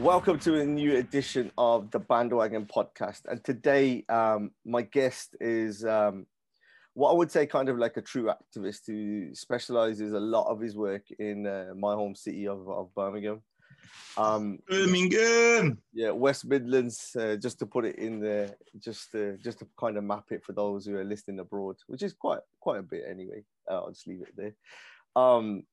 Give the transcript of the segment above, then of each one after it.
Welcome to a new edition of the Bhandwagon Podcast. And today, um, my guest is um, what I would say kind of like a true activist who specializes a lot of his work in uh, my home city of, of Birmingham. Um, Birmingham. Yeah, West Midlands. Uh, just to put it in there, just to, just to kind of map it for those who are listening abroad, which is quite quite a bit anyway. Uh, I'll just leave it there. Um,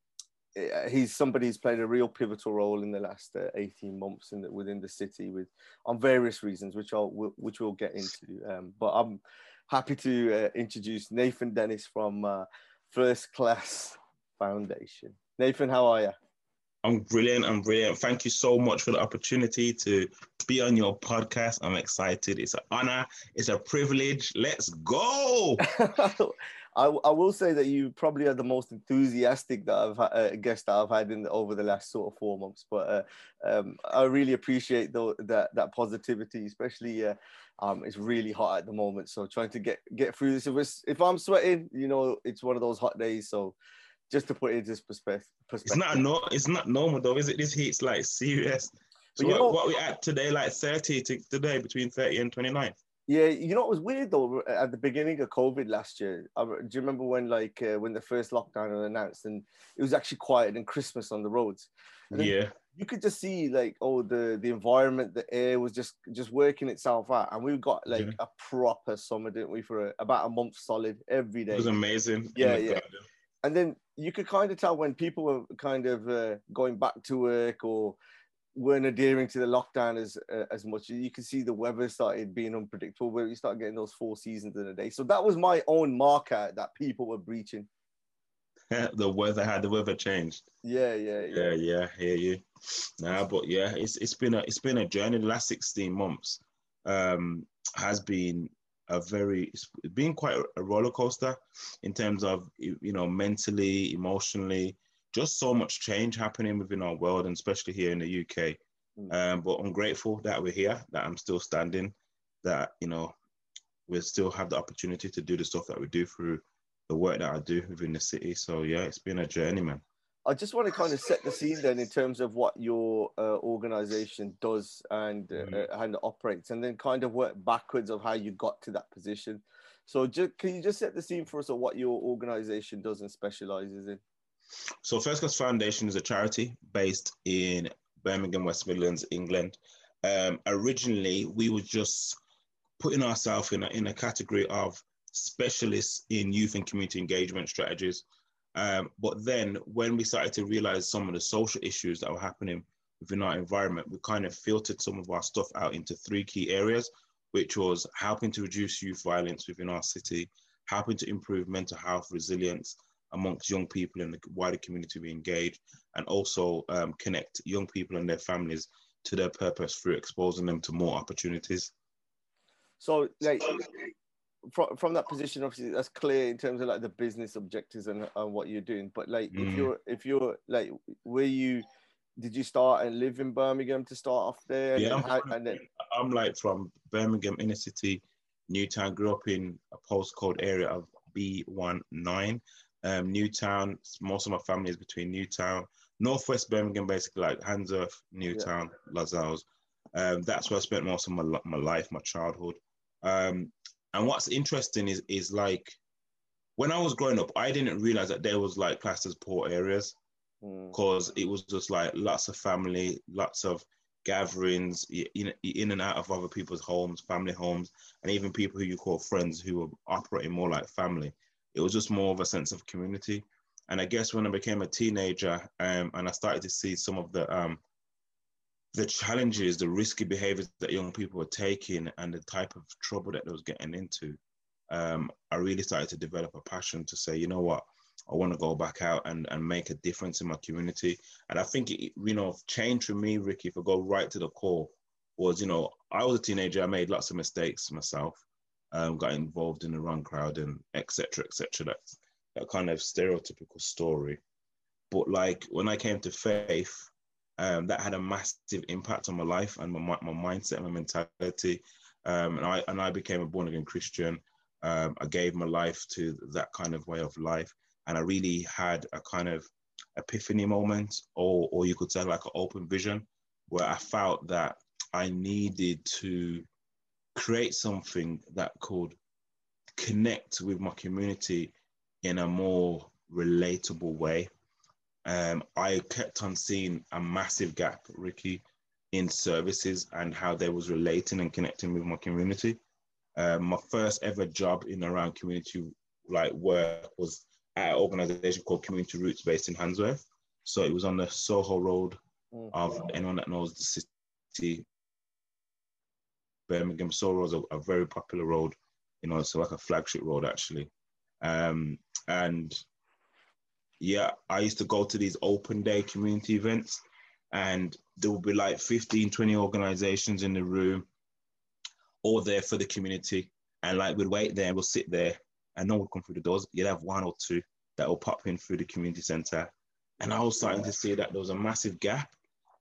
he's somebody who's played a real pivotal role in the last uh, 18 months in the, within the city with on various reasons which I'll which we'll get into um, but I'm happy to uh, introduce Nathan Dennis from uh, First Class Foundation. Nathan how are you I'm brilliant I'm brilliant. Thank you so much for the opportunity to be on your podcast. I'm excited. It's an honor. It's a privilege. Let's go I, I will say that you probably are the most enthusiastic that I've uh, guest that I've had in the, over the last sort of four months. But uh, um, I really appreciate the, that that positivity, especially uh, um, it's really hot at the moment. So trying to get get through this. If, if I'm sweating, you know, it's one of those hot days. So just to put it into perspective, it's not no, it's not normal though, is it? This heat's like serious. So what, know, what we at today, like 30 to today, between 30 and 29. Yeah, you know it was weird though. At the beginning of COVID last year, I, do you remember when like uh, when the first lockdown was announced and it was actually quiet and Christmas on the roads? yeah, you could just see like oh the the environment, the air was just just working itself out, and we got like yeah. a proper summer, didn't we? For a, about a month solid every day. It was amazing. Yeah, yeah. Garden. And then you could kind of tell when people were kind of uh, going back to work or weren't adhering to the lockdown as uh, as much. You can see the weather started being unpredictable, where you start getting those four seasons in a day. So that was my own marker that people were breaching. the weather had the weather changed. Yeah, yeah, yeah, yeah. yeah hear you. Nah, but yeah, it's it's been a it's been a journey. The last sixteen months um, has been a very it's been quite a roller coaster in terms of you know mentally, emotionally just so much change happening within our world, and especially here in the UK. Mm. Um, but I'm grateful that we're here, that I'm still standing, that you know we still have the opportunity to do the stuff that we do through the work that I do within the city. So yeah, it's been a journey, man. I just want to kind of set the scene then in terms of what your uh, organization does and uh, mm. uh, and operates, and then kind of work backwards of how you got to that position. So, just, can you just set the scene for us of what your organization does and specializes in? So First Class Foundation is a charity based in Birmingham, West Midlands, England. Um, originally, we were just putting ourselves in a, in a category of specialists in youth and community engagement strategies. Um, but then when we started to realize some of the social issues that were happening within our environment, we kind of filtered some of our stuff out into three key areas, which was helping to reduce youth violence within our city, helping to improve mental health resilience, amongst young people in the wider community we engage and also um, connect young people and their families to their purpose through exposing them to more opportunities. So, like, from, from that position, obviously, that's clear in terms of like the business objectives and, and what you're doing. But like, mm. if you're if you're like, were you did you start and live in Birmingham to start off there? Yeah, I'm, how, then... I'm like from Birmingham inner city, Newtown. Grew up in a postcode area of B19 um, Newtown. Most of my family is between Newtown, Northwest Birmingham, basically like Handsworth, Newtown, yeah. Lozells. Um, that's where I spent most of my my life, my childhood. Um, and what's interesting is is like when I was growing up, I didn't realize that there was like classed as poor areas because mm. it was just like lots of family, lots of gatherings in, in and out of other people's homes, family homes, and even people who you call friends who were operating more like family. It was just more of a sense of community. And I guess when I became a teenager um, and I started to see some of the um, the challenges, the risky behaviors that young people were taking, and the type of trouble that they was getting into, um, I really started to develop a passion to say, you know what, I want to go back out and, and make a difference in my community. And I think, it, you know, change for me, Ricky, if I go right to the core, was, you know, I was a teenager, I made lots of mistakes myself, um, got involved in the wrong crowd and etc. etc. That, that kind of stereotypical story. But like when I came to faith, um, that had a massive impact on my life and my, my mindset and my mentality. Um, and I and I became a born again Christian. Um, I gave my life to that kind of way of life, and I really had a kind of epiphany moment, or or you could say like an open vision, where I felt that I needed to create something that could connect with my community in a more relatable way. Um, I kept on seeing a massive gap, Ricky, in services and how they was relating and connecting with my community. Um, my first ever job in around community like work was at an organization called Community Roots based in Handsworth. So it was on the Soho Road mm. of anyone that knows the city. Birmingham Soho Road is a, a, very popular road, you know, it's like a flagship road actually. Um, and yeah, I used to go to these open day community events and there would be like 15, 20 organizations in the room, all there for the community. And like we'd wait there and we'll sit there and no one would come through the doors. You'd have one or two that will pop in through the community center. And I was starting to see that there was a massive gap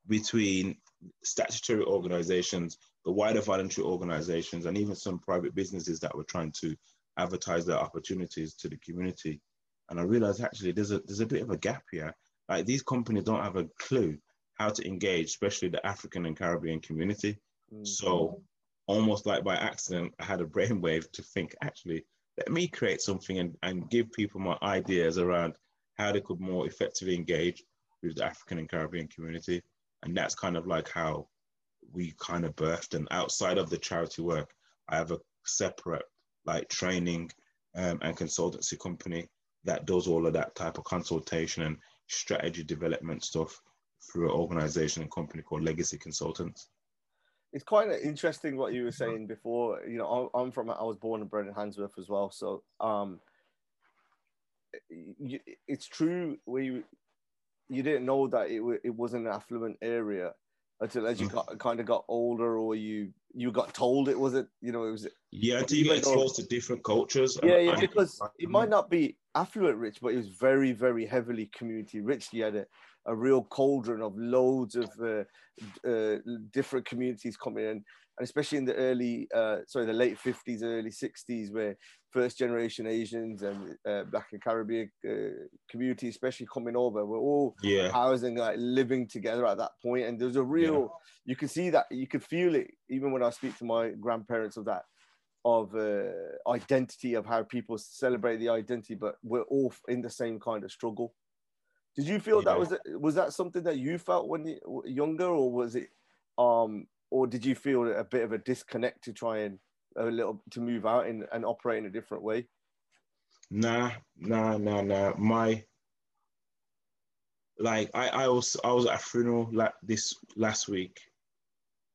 between statutory organizations, the wider voluntary organizations, and even some private businesses that were trying to advertise their opportunities to the community. And I realized actually there's a there's a bit of a gap here. Like these companies don't have a clue how to engage, especially the African and Caribbean community. Mm-hmm. So almost like by accident, I had a brainwave to think, actually, let me create something and, and give people my ideas around how they could more effectively engage with the African and Caribbean community. And that's kind of like how we kind of birthed. And outside of the charity work, I have a separate like training um, and consultancy company that does all of that type of consultation and strategy development stuff through an organization and company called Legacy Consultants it's quite interesting what you were saying before. You know, I'm from I was born and bred in Handsworth as well, so um, it's true where you you didn't know that it it was an affluent area until as you mm. got kind of got older or you you got told it wasn't you know it was yeah until you get exposed to different cultures yeah, yeah because it might not be affluent rich but it was very very heavily community rich you had a, a real cauldron of loads of uh, uh, different communities coming in, and especially in the early, uh, sorry, the late 50s, early 60s, where first generation Asians and uh, Black and Caribbean uh, community, especially coming over, we're all yeah. housing, like living together at that point. And there's a real, yeah. you can see that, you can feel it, even when I speak to my grandparents of that of uh, identity of how people celebrate the identity, but we're all in the same kind of struggle. Did you feel that was was that something that you felt when you were younger, or was it, um, or did you feel a bit of a disconnect to try and a little to move out and, and operate in a different way? Nah, nah, nah, nah. My like I, I was I was at a funeral like this last week,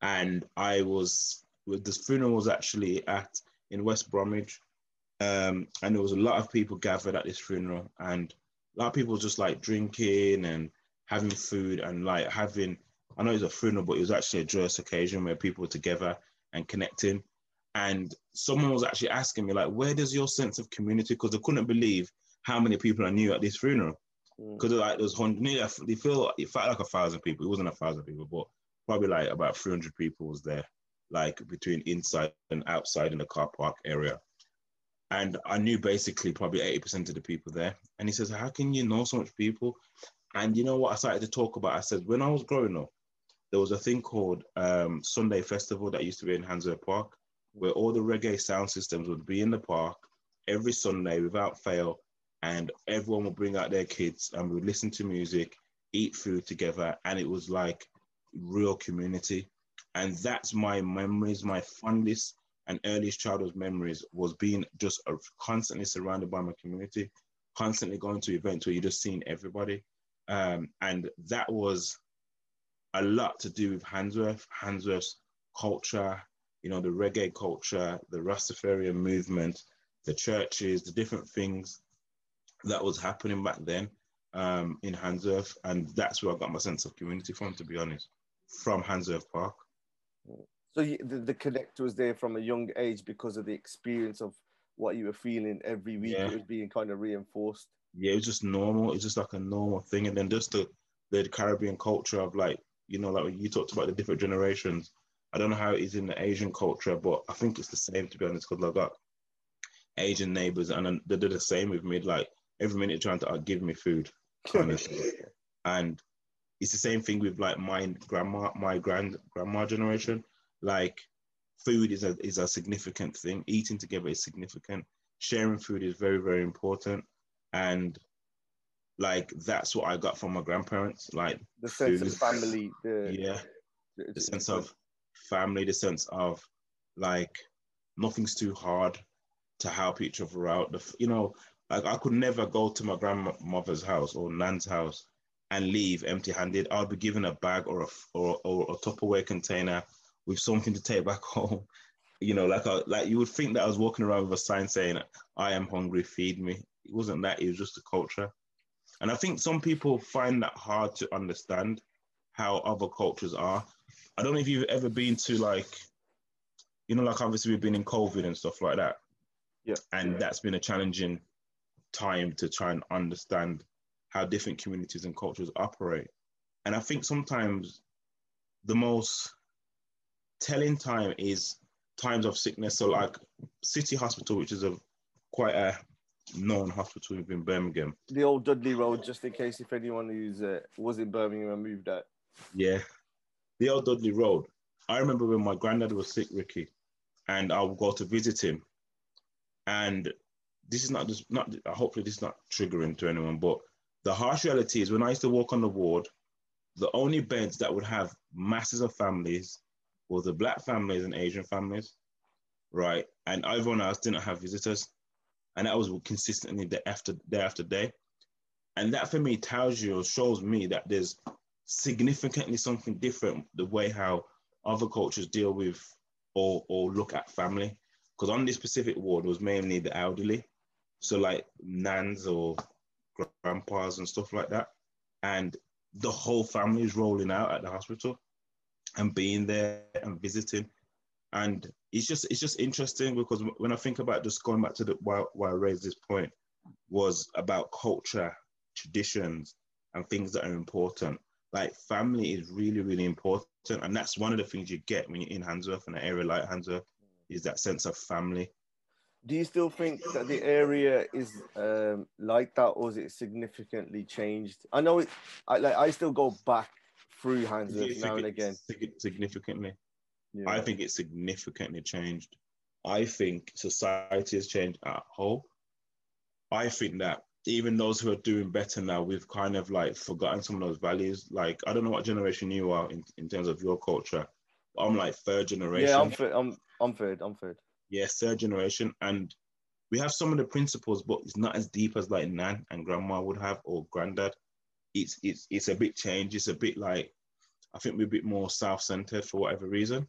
and I was this funeral was actually at in West Bromwich, um, and there was a lot of people gathered at this funeral, and a lot of people just like drinking and having food and like having I know it's a funeral, but it was actually a joyous occasion where people were together and connecting. And someone was actually asking me, like, where does your sense of community? Because they couldn't believe how many people I knew at this funeral. Because mm. like there's hundred, they feel it felt like a thousand people. It wasn't a thousand people, but probably like about three hundred people was there, like between inside and outside in the car park area. And I knew basically probably 80% of the people there. And he says, How can you know so much people? And you know what I started to talk about? I said, When I was growing up, there was a thing called um, Sunday Festival that used to be in Handsworth Park, where all the reggae sound systems would be in the park every Sunday without fail. And everyone would bring out their kids and we would listen to music, eat food together. And it was like real community. And that's my memories, my fondest and earliest childhood memories was being just constantly surrounded by my community. constantly going to events where you're just seeing everybody. Um, and that was a lot to do with Handsworth, Handsworth's culture, you know, the reggae culture, the Rastafarian movement, the churches, the different things that was happening back then um, in Handsworth. And that's where I got my sense of community from, to be honest, from Handsworth Park. So you, the, the connect was there from a young age because of the experience of what you were feeling every week. Yeah. It was being kind of reinforced. Yeah, it was just normal. It's just like a normal thing. And then just the, the Caribbean culture of like, you know, like you talked about the different generations. I don't know how it is in the Asian culture, but I think it's the same to be honest, because I got Asian neighbors and they do the same with me. Like every minute trying to uh, give me food, kind of And it's the same thing with like my grandma, my grand grandma generation. Like food is a is a significant thing. Eating together is significant. Sharing food is very very important, and like that's what I got from my grandparents. Like the sense food. of family. The, yeah, the, the sense of family. The sense of like nothing's too hard to help each other out. The, you know, like I could never go to my grandmother's house or nan's house and leave empty-handed. I'd be given a bag or a or, or a Tupperware container with something to take back home. You know, like a, like you would think that I was walking around with a sign saying, "I am hungry, feed me." It wasn't that; it was just a culture. And I think some people find that hard to understand how other cultures are. I don't know if you've ever been to like, you know, like obviously we've been in COVID and stuff like that. Yeah. And that's been a challenging time to try and understand how different communities and cultures operate. And I think sometimes the most telling time is times of sickness. So like City Hospital, which is a quite a known hospital in Birmingham. The old Dudley Road, just in case if anyone who's uh, was in Birmingham and moved out. Yeah, the old Dudley Road. I remember when my granddad was sick, Ricky, and I would go to visit him. And this is not just not hopefully this is not triggering to anyone, but the harsh reality is when I used to walk on the ward, the only beds that would have masses of families were the black families and Asian families, right? And everyone else didn't have visitors. And that was consistently day after day after day. And that for me tells you or shows me that there's significantly something different the way how other cultures deal with or, or look at family. Because on this specific ward was mainly the elderly. So like nans or grandpas and stuff like that. And the whole family is rolling out at the hospital and being there and visiting. And it's just it's just interesting because when I think about just going back to the why, why I raised this point was about culture, traditions, and things that are important. Like family is really, really important. And that's one of the things you get when you're in Handsworth and an area like Handsworth is that sense of family do you still think that the area is um, like that, or is it significantly changed? I know it. I like. I still go back through Handsworth now and again. Significantly, yeah. I think it's significantly changed. I think society has changed at whole. I think that even those who are doing better now, we've kind of like forgotten some of those values. Like I don't know what generation you are in, in terms of your culture. I'm like third generation. Yeah, I'm third. I'm I'm third. I'm third yeah, third generation, and we have some of the principles, but it's not as deep as like Nan and Grandma would have or Granddad. It's it's it's a bit changed. It's a bit like I think we're a bit more self-centered for whatever reason,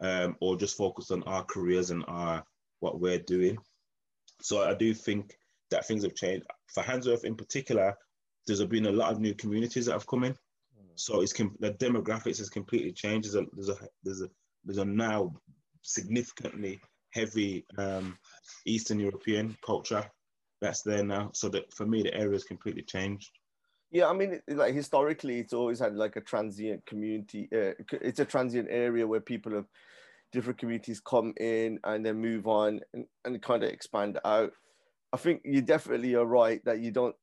um, or just focused on our careers and our what we're doing. So I do think that things have changed. For Handsworth in particular, there's been a lot of new communities that have come in. So it's the demographics has completely changed. There's a there's a there's a there's a now significantly heavy um, Eastern European culture that's there now. So that for me, the area has completely changed. Yeah, I mean, like historically, it's always had like a transient community. Uh, it's a transient area where people of different communities come in and then move on and, and kind of expand out. I think you definitely are right that you don't.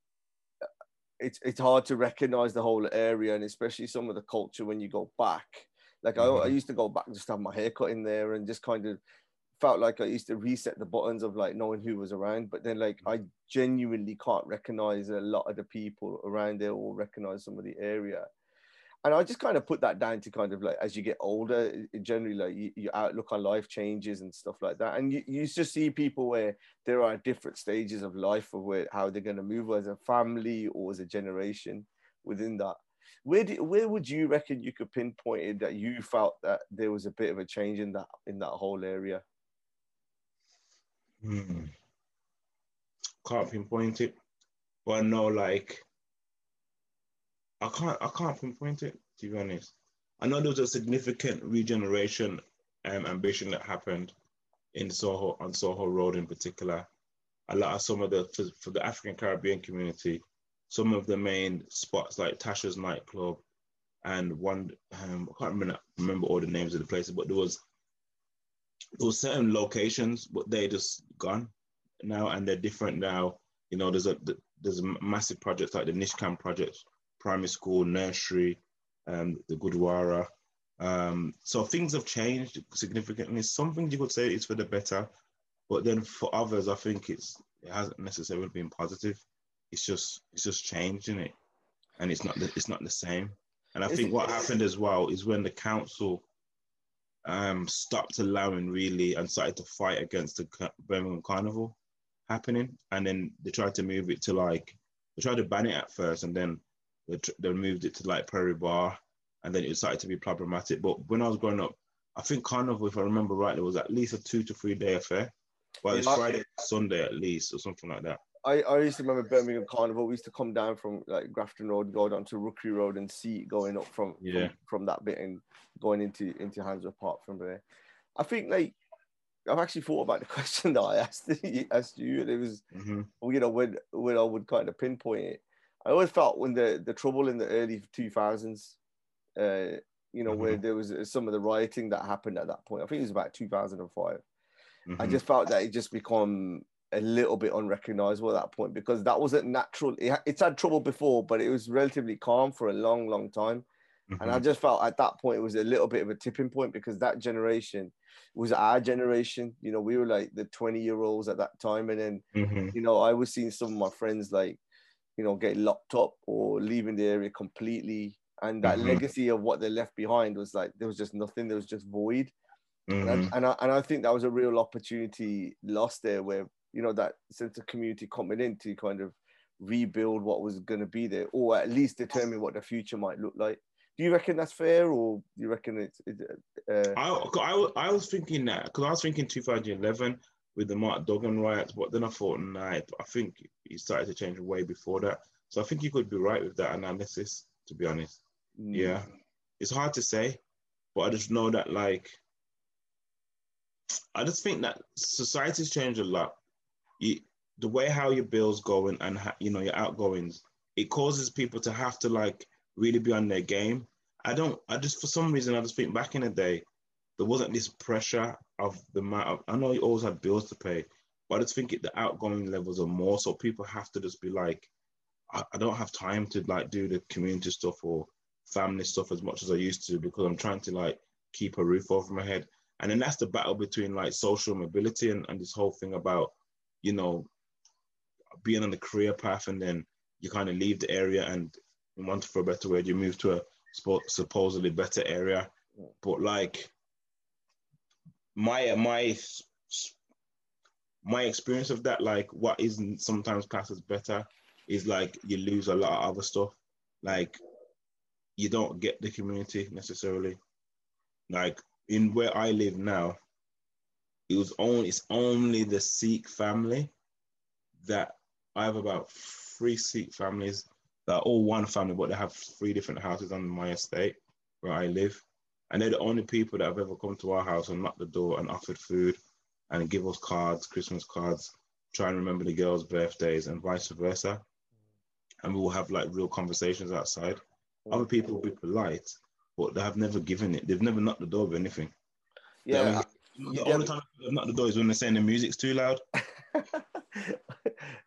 It's it's hard to recognize the whole area and especially some of the culture when you go back. Like mm-hmm. I, I used to go back and just have my haircut in there and just kind of felt like I used to reset the buttons of like knowing who was around, but then like I genuinely can't recognize a lot of the people around there or recognize some of the area. And I just kind of put that down to kind of like as you get older, generally like you, your outlook on life changes and stuff like that. And you, you just see people where there are different stages of life of where how they're going to move as a family or as a generation within that. Where do, where would you reckon you could pinpoint it that you felt that there was a bit of a change in that in that whole area? Hmm. Can't pinpoint it, but know like I can't I can't pinpoint it to be honest. I know there was a significant regeneration um, ambition that happened in Soho on Soho Road in particular. A lot of some of the for, for the African Caribbean community, some of the main spots like Tasha's nightclub and one um, I can't remember remember all the names of the places, but there was there was certain locations, but they just gone now and they're different now. You know, there's a there's a massive project like the Nishkam project primary school, nursery, um, the Gurdwara. Um, so things have changed significantly. Some things you could say is for the better, but then for others, I think it's it hasn't necessarily been positive. It's just it's just changing it, and it's not the, it's not the same. And I think what happened as well is when the council um, stopped allowing really and started to fight against the Birmingham Carnival happening, and then they tried to move it to like they tried to ban it at first, and then they, they moved it to like Perry Barr, and then it started to be problematic. But when I was growing up, I think Carnival, if I remember right, it was at least a two to three day affair. Well, it's Friday, Sunday at least, or something like that. I, I used to remember Birmingham Carnival. We used to come down from like Grafton Road, go down to Rookery Road, and see it going up from, yeah. from from that bit and going into into Handsworth Park from there. I think like I've actually thought about the question that I asked asked you, and it was mm-hmm. you know when when I would kind of pinpoint it. I always felt when the the trouble in the early two thousands, uh, you know, mm-hmm. where there was some of the rioting that happened at that point. I think it was about two thousand and five. Mm-hmm. I just felt that it just become a little bit unrecognizable at that point because that wasn't natural. It, it's had trouble before, but it was relatively calm for a long, long time. Mm-hmm. And I mm-hmm. just felt at that point it was a little bit of a tipping point because that generation was our generation. You know, we were like the 20 year olds at that time. And then, mm-hmm. you know, I was seeing some of my friends like you know, get locked up or leaving the area completely. And that mm-hmm. legacy of what they left behind was like there was just nothing. There was just void. Mm-hmm. And, I, and, I, and I think that was a real opportunity lost there, where you know that sense of community coming in to kind of rebuild what was going to be there, or at least determine what the future might look like. Do you reckon that's fair, or do you reckon it's? uh... I, I, I was thinking that because I was thinking 2011 with the Mark Duggan riots, but then I thought, nah, I think he started to change way before that. So I think you could be right with that analysis, to be honest. Mm. Yeah. It's hard to say, but I just know that, like, I just think that society's changed a lot. You, the way how your bills going and, you know, your outgoings, it causes people to have to, like, really be on their game. I don't, I just, for some reason, I just think back in the day, there wasn't this pressure of the amount of, I know you always had bills to pay, but I just think it, the outgoing levels are more. So people have to just be like, I, I don't have time to like do the community stuff or family stuff as much as I used to because I'm trying to like keep a roof over my head. And then that's the battle between like social mobility and, and this whole thing about, you know, being on the career path and then you kind of leave the area and want for a better word, you move to a supposedly better area. But like my my my experience of that, like what isn't sometimes classed as better, is like you lose a lot of other stuff. Like you don't get the community necessarily. Like in where I live now, it was only it's only the Sikh family that I have about three Sikh families that are all one family, but they have three different houses on my estate where I live. And they're the only people that have ever come to our house and knocked the door and offered food and give us cards, Christmas cards, try and remember the girls' birthdays and vice versa. And we will have like real conversations outside. Other people will be polite, but they have never given it. They've never knocked the door of anything. Yeah. The only, the time they've knocked the door is when they're saying the music's too loud.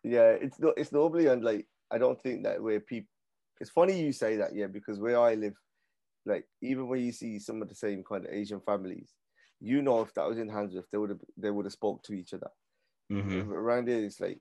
yeah, it's not. It's normally and like I don't think that where people. It's funny you say that, yeah, because where I live, like even when you see some of the same kind of Asian families, you know if that was in Handsworth, they would have they would have spoke to each other. Mm-hmm. Around here, it's like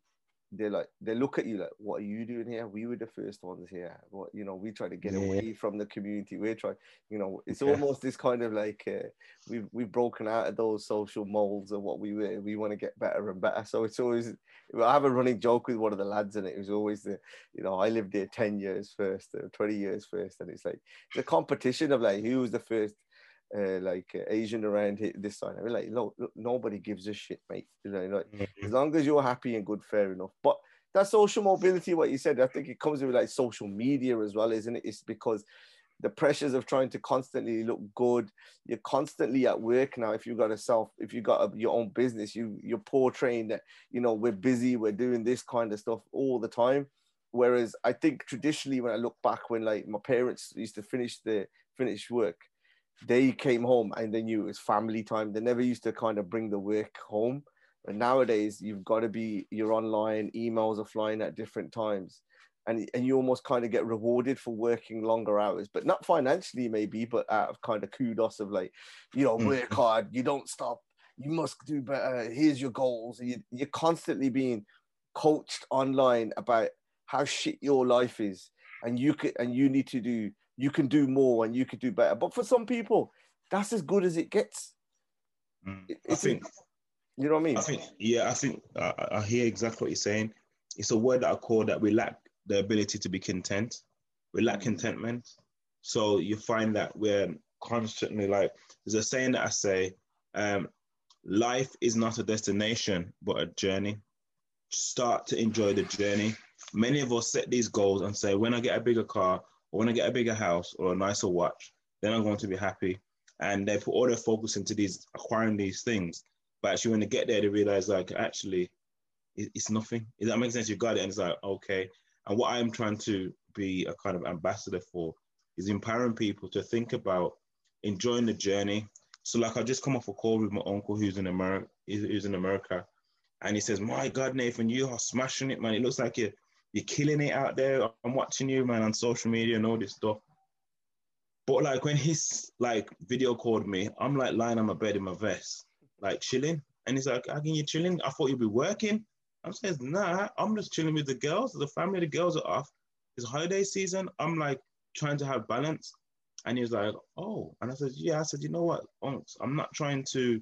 they're like they look at you like what are you doing here? We were the first ones here. What you know we try to get yeah. away from the community. We're trying you know it's yeah. almost this kind of like uh, we've we've broken out of those social molds of what we were. We want to get better and better. So it's always i have a running joke with one of the lads and it was always the you know i lived there 10 years first or 20 years first. And it's like the competition of like who was the first uh, like uh, Asian around this side. I mean, like, look, look, nobody gives a shit, mate. You know, like, mm-hmm. as long as you're happy and good, fair enough. But that social mobility, what you said, I think it comes with like social media as well, isn't it? It's because the pressures of trying to constantly look good. You're constantly at work now. If you've got a self, if you've got a, your own business, you you're portraying that you know we're busy, we're doing this kind of stuff all the time. Whereas I think traditionally, when I look back, when like my parents used to finish the finish work, they came home and they knew it was family time. They never used to kind of bring the work home. But nowadays, you've got to be, you're online, emails are flying at different times. And, and you almost kind of get rewarded for working longer hours, but not financially, maybe, but out of kind of kudos of like, you know, work mm. hard, you don't stop, you must do better. Here's your goals. You, you're constantly being coached online about how shit your life is, and you could and you need to do you can do more and you could do better. But for some people, that's as good as it gets. Mm. I think, you know what I mean? I think, yeah, I think I, I hear exactly what you're saying. It's a word that I call that we lack the ability to be content. We lack mm. contentment. So you find that we're constantly like, there's a saying that I say, um, life is not a destination, but a journey. Start to enjoy the journey. Many of us set these goals and say, when I get a bigger car, or when I get a bigger house or a nicer watch, then I'm going to be happy. And they put all their focus into these acquiring these things. But actually, when they get there, they realize like actually, it's nothing. If that makes sense, you got it, and it's like okay. And what I'm trying to be a kind of ambassador for is empowering people to think about enjoying the journey. So, like, I just come off a call with my uncle who's in America, who's in America, and he says, "My God, Nathan, you are smashing it, man. It looks like you're you're killing it out there. I'm watching you, man, on social media and all this stuff. But like when he's like video called me, I'm like lying on my bed in my vest, like chilling. And he's like, How can you chilling? I thought you'd be working. I'm saying, nah, I'm just chilling with the girls. The family, the girls are off. It's holiday season. I'm like trying to have balance. And he was like, Oh. And I said, Yeah. I said, you know what, Unks, I'm not trying to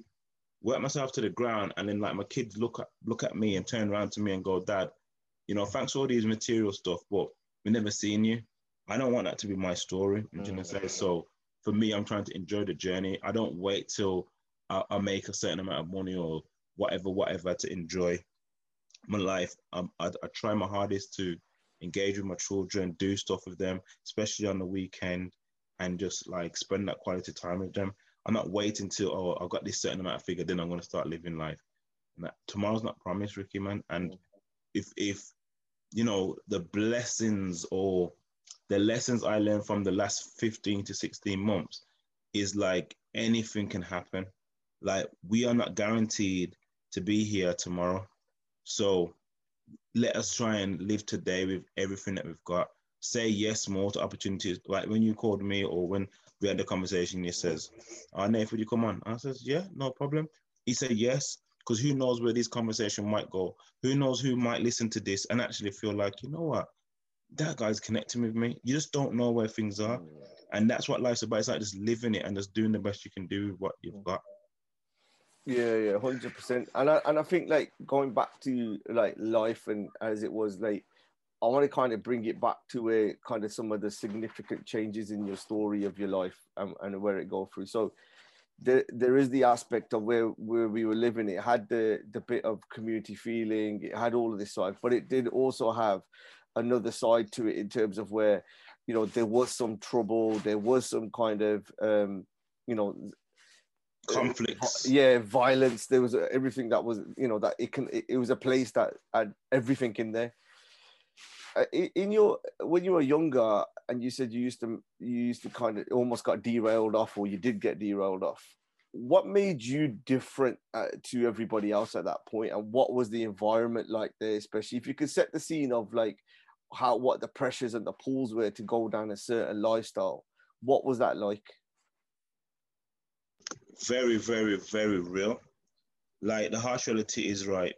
work myself to the ground and then like my kids look at look at me and turn around to me and go, Dad, you know, thanks for all these material stuff, but we never seen you. I don't want that to be my story. You know what I'm So for me, I'm trying to enjoy the journey. I don't wait till I, I make a certain amount of money or whatever, whatever to enjoy my life. Um, I, I try my hardest to engage with my children, do stuff with them, especially on the weekend, and just like spend that quality time with them. I'm not waiting till oh I've got this certain amount of figure, then I'm gonna start living life. And that, tomorrow's not promised, Ricky man. And if if you know, the blessings or the lessons I learned from the last 15 to 16 months is like anything can happen. Like we are not guaranteed to be here tomorrow. So let us try and live today with everything that we've got. Say yes more to opportunities. Like when you called me or when we had the conversation, he says, Oh, Nate, would you come on? I says, Yeah, no problem. He said yes because who knows where this conversation might go? Who knows who might listen to this and actually feel like, you know what, that guy's connecting with me. You just don't know where things are, mm. and that's what life's about. It's like just living it and just doing the best you can do with what you've got. Yeah, yeah, hundred percent. And I and I think like going back to like life and as it was like I want to kind of bring it back to where kind of some of the significant changes in your story of your life and, and where it go through. So there, there is the aspect of where, where we were living. It had the, the bit of community feeling, it had all of this side, but it did also have another side to it in terms of where, you know, there was some trouble, there was some kind of, um, you know, conflicts. Yeah, violence. There was everything that was, you know, that it can, it, it was a place that had everything in there. Uh, in your when you were younger and you said you used to you used to kind of almost got derailed off or you did get derailed off what made you different uh, to everybody else at that point? And what was the environment like there especially if you could set the scene of like how what the pressures and the pulls were to go down a certain lifestyle what was that like? Very very very real. Like the harsh reality is right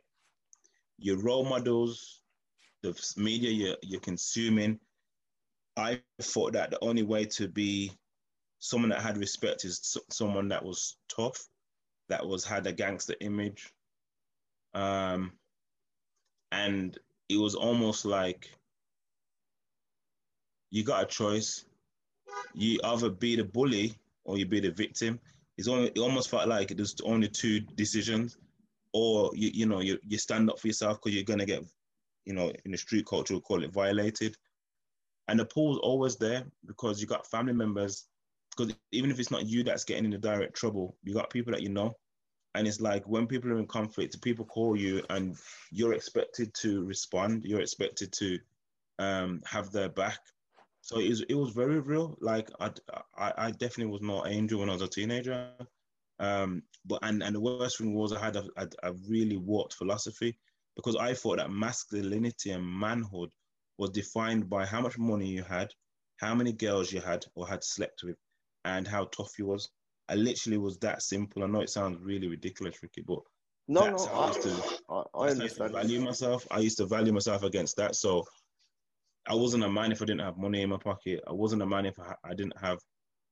your role models the media you're, you're consuming. I thought that the only way to be someone that had respect is someone that was tough, that was had a gangster image, um, and it was almost like you got a choice. You either be the bully or you be the victim. It's only it almost felt like there's only two decisions, or you you know you you stand up for yourself because you're gonna get, you know, in the street culture we'll call it violated, and the pool's always there because you got family members. Because even if it's not you that's getting into direct trouble, you got people that you know, and it's like when people are in conflict, people call you and you're expected to respond. You're expected to um, have their back so it was, it was very real. Like I, I, I definitely was not angel when I was a teenager. Um, but and, and the worst thing was I had a, a, a really warped philosophy because I thought that masculinity and manhood was defined by how much money you had, how many girls you had or had slept with, and how tough you was. I literally was that simple. I know it sounds really ridiculous, Ricky, but no, no, I, I, used to, I, I understand. value myself. I used to value myself against that. So I wasn't a man if I didn't have money in my pocket. I wasn't a man if I, I didn't have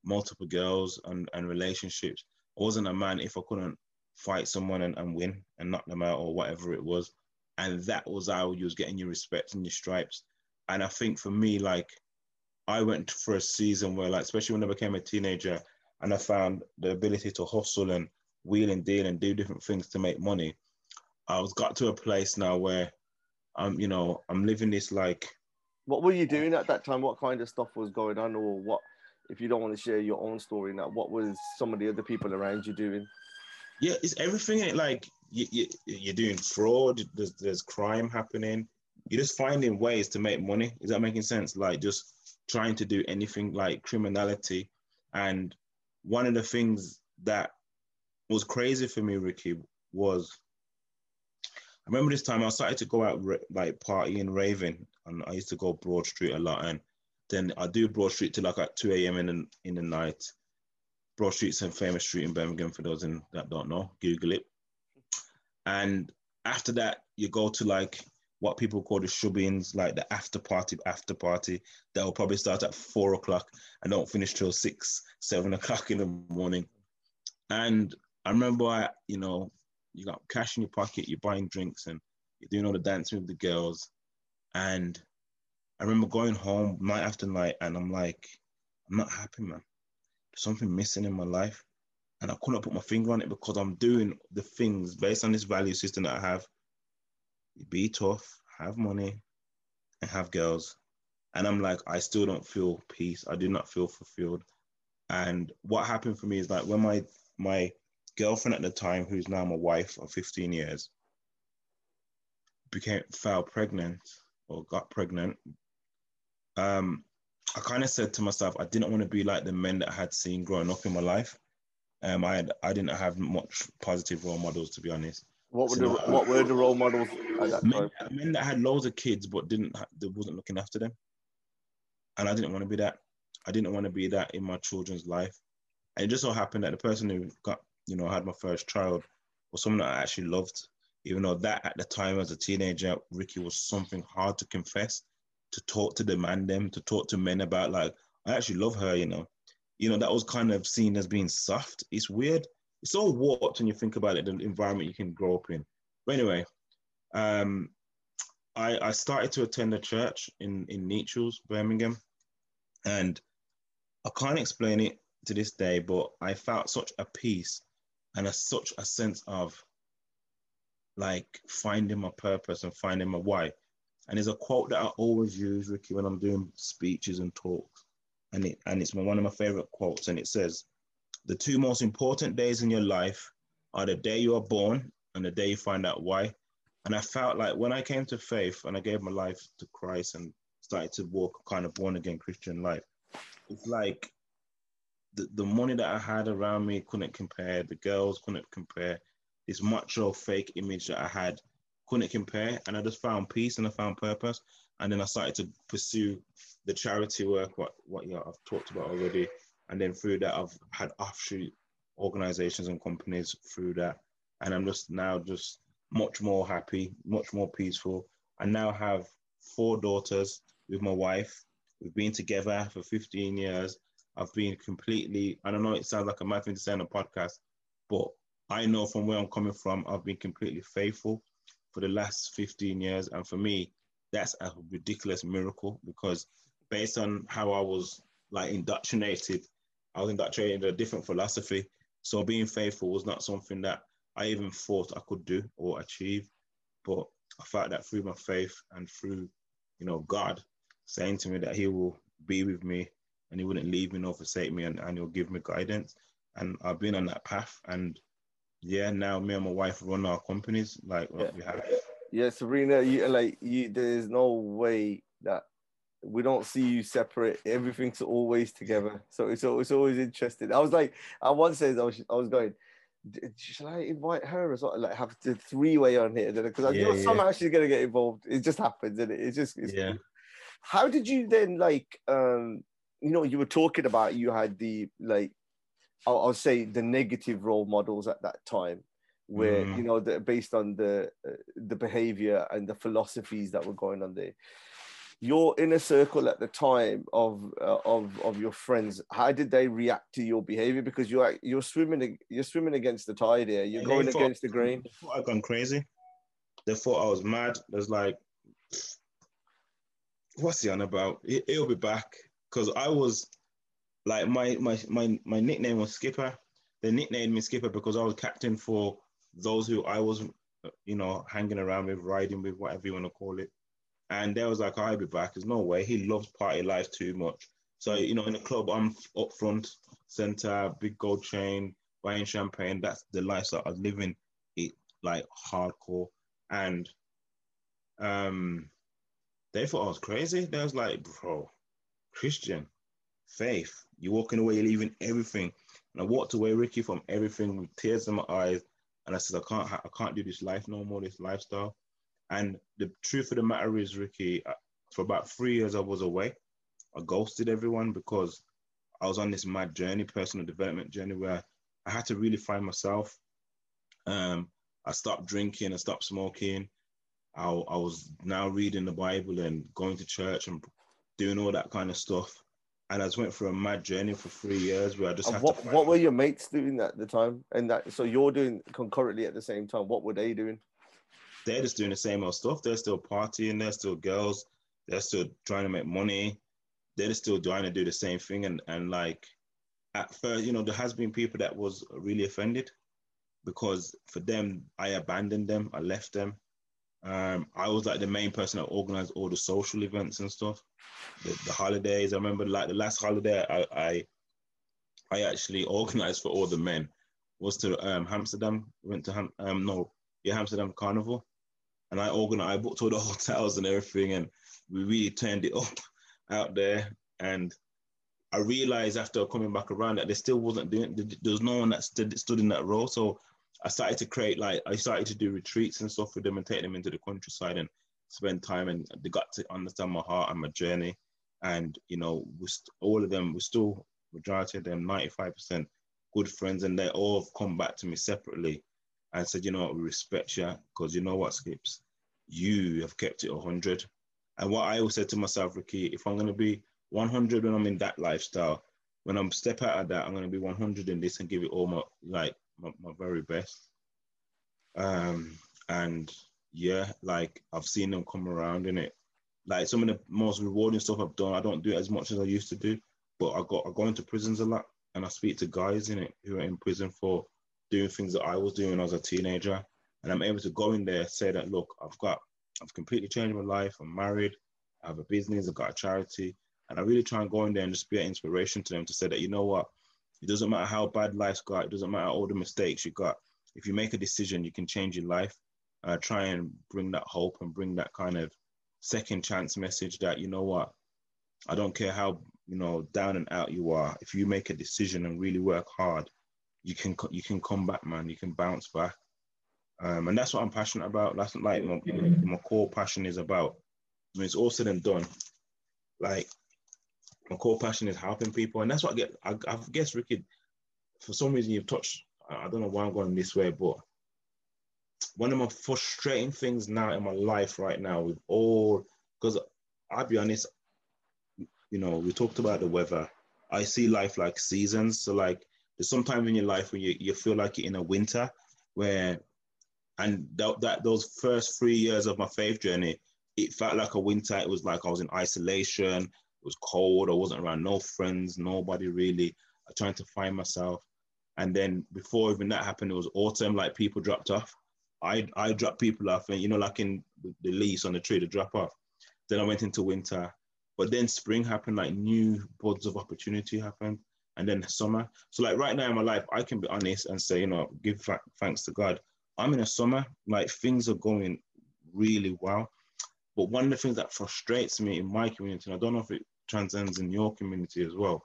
multiple girls and, and relationships. I wasn't a man if I couldn't fight someone and, and win and knock them out or whatever it was. And that was how you was getting your respect and your stripes. And I think for me, like I went for a season where, like, especially when I became a teenager, and I found the ability to hustle and wheel and deal and do different things to make money. I was got to a place now where I'm, you know, I'm living this like what were you doing at that time? What kind of stuff was going on, or what? If you don't want to share your own story now, what was some of the other people around you doing? Yeah, it's everything. Like you, you, you're doing fraud. There's, there's crime happening. You're just finding ways to make money. Is that making sense? Like just trying to do anything like criminality. And one of the things that was crazy for me, Ricky, was I remember this time I started to go out like partying, raving, and I used to go Broad Street a lot. And then I do Broad Street till like at 2 a.m. in the, in the night. Broad Street's a famous street in Birmingham for those in, that don't know. Google it. And after that, you go to like what people call the shubbings, like the after party, after party. That will probably start at four o'clock and don't finish till six, seven o'clock in the morning. And I remember, I, you know, you got cash in your pocket, you're buying drinks and you're doing all the dancing with the girls. And I remember going home night after night and I'm like, I'm not happy, man. There's something missing in my life. And I couldn't put my finger on it because I'm doing the things based on this value system that I have. Be tough, have money, and have girls. And I'm like, I still don't feel peace. I do not feel fulfilled. And what happened for me is like when my my girlfriend at the time, who's now my wife of 15 years, became fell pregnant or got pregnant. Um, I kind of said to myself, I didn't want to be like the men that I had seen growing up in my life. Um, I had, I didn't have much positive role models, to be honest. What were so, the What were the role models that men. Men that had loads of kids but didn't, that wasn't looking after them, and I didn't want to be that. I didn't want to be that in my children's life. And it just so happened that the person who got you know, had my first child was someone that I actually loved, even though that at the time as a teenager, Ricky was something hard to confess, to talk to demand them, to talk to men about like, I actually love her, you know. You know, that was kind of seen as being soft. It's weird. It's all warped when you think about it, the environment you can grow up in. But anyway, um, I, I started to attend a church in, in Nechells, Birmingham. And I can't explain it to this day, but I felt such a peace and a, such a sense of like finding my purpose and finding my why. And there's a quote that I always use, Ricky, when I'm doing speeches and talks, and it and it's one of my favorite quotes, and it says, "The two most important days in your life are the day you are born and the day you find out why." And I felt like when I came to faith and I gave my life to Christ and started to walk kind of born again Christian life, it's like the, the money that I had around me couldn't compare. The girls couldn't compare. This macho fake image that I had couldn't compare. And I just found peace and I found purpose. And then I started to pursue the charity work, what, what you know, I've talked about already. And then through that, I've had offshoot organizations and companies through that. And I'm just now just much more happy, much more peaceful. I now have four daughters with my wife. We've been together for 15 years. I've been completely, I don't know, it sounds like a mad thing to say on a podcast, but I know from where I'm coming from, I've been completely faithful for the last 15 years. And for me, that's a ridiculous miracle because based on how I was like indoctrinated, I was indoctrinated in a different philosophy. So being faithful was not something that I even thought I could do or achieve. But I felt that through my faith and through, you know, God saying to me that He will be with me and He wouldn't leave me nor forsake me and, and He'll give me guidance. And I've been on that path. And yeah, now me and my wife run our companies like yeah. we have. Yeah, Sabrina, you like you. There's no way that we don't see you separate. Everything's always together. So it's always, it's always interesting. I was like, I once said I was, I was going, shall I invite her as well? Like have the three way on here because I yeah, know yeah. somehow she's gonna get involved. It just happens, and it? it's just it's yeah. Cool. How did you then like? um You know, you were talking about you had the like, I'll, I'll say the negative role models at that time where mm. you know the, based on the uh, the behavior and the philosophies that were going on there. Your inner circle at the time of uh, of of your friends how did they react to your behavior? Because you're you're swimming you're swimming against the tide here. You're going thought, against the grain. they thought i'd gone crazy. They thought i was mad. There's like what's he on about? He, will be back. Because i was like my my my my nickname was skipper. They nicknamed me skipper because i was captain for those who i was you know hanging around with riding with whatever you want to call it and they was like, I'll be back. There's no way. He loves party life too much. So, you know, in the club, I'm up front, center, big gold chain, buying champagne. That's the lifestyle I was living it like hardcore. And um they thought I was crazy. They was like, bro, Christian, faith, you're walking away, you're leaving everything. And I walked away, Ricky, from everything with tears in my eyes. And I said, I can't, I can't do this life no more, this lifestyle. And the truth of the matter is, Ricky, uh, for about three years I was away. I ghosted everyone because I was on this mad journey, personal development journey, where I had to really find myself. Um, I stopped drinking, I stopped smoking. I, I was now reading the Bible and going to church and doing all that kind of stuff. And I just went through a mad journey for three years where I just. what What were your mates doing at the time? And that so you're doing concurrently at the same time. What were they doing? they're just doing the same old stuff. They're still partying. They're still girls. They're still trying to make money. They're still trying to do the same thing. And and like at first, you know, there has been people that was really offended because for them, I abandoned them. I left them. Um, I was like the main person that organized all the social events and stuff. The, the holidays. I remember like the last holiday I, I I actually organized for all the men was to um, Amsterdam. Went to Ham- um, no, yeah, Amsterdam Carnival, and I organized, I booked all the hotels and everything, and we really turned it up out there. And I realized after coming back around that there still wasn't doing, there was no one that stood, stood in that role. So I started to create like I started to do retreats and stuff with them and take them into the countryside and spend time, and they got to understand my heart and my journey. And you know, st- all of them, we still majority of them, ninety five percent, good friends, and they all have come back to me separately and said, you know we respect you because you know what, Skips, you have kept it 100. And what I always said to myself, Ricky, if I'm going to be 100 when I'm in that lifestyle, when I'm step out of that, I'm going to be 100 in this and give it all my like my, my very best. Um, and yeah, like I've seen them come around in it. Like some of the most rewarding stuff I've done, I don't do it as much as I used to do, but I got I go into prisons a lot and I speak to guys in it who are in prison for doing things that I was doing when I was a teenager. And I'm able to go in there, say that, look, I've got, I've completely changed my life. I'm married, I have a business, I've got a charity. And I really try and go in there and just be an inspiration to them to say that, you know what, it doesn't matter how bad life's got, it doesn't matter all the mistakes you got. If you make a decision, you can change your life. Uh, try and bring that hope and bring that kind of second chance message that, you know what, I don't care how, you know, down and out you are. If you make a decision and really work hard, you can you can come back, man. You can bounce back, um, and that's what I'm passionate about. That's like my, my core passion is about. When it's all said and done, like my core passion is helping people, and that's what I get. I, I guess Ricky, for some reason you've touched. I don't know why I'm going this way, but one of my frustrating things now in my life right now with all because I'll be honest, you know, we talked about the weather. I see life like seasons. So like there's sometimes in your life when you, you feel like you're in a winter where and that, that those first three years of my faith journey, it felt like a winter. It was like I was in isolation. Was cold. I wasn't around no friends, nobody really. I trying to find myself. And then before even that happened, it was autumn. Like people dropped off. I I dropped people off, and you know, like in the leaves on the tree to drop off. Then I went into winter, but then spring happened. Like new buds of opportunity happened, and then summer. So like right now in my life, I can be honest and say, you know, give thanks to God. I'm in a summer. Like things are going really well. But one of the things that frustrates me in my community, and I don't know if it transcends in your community as well,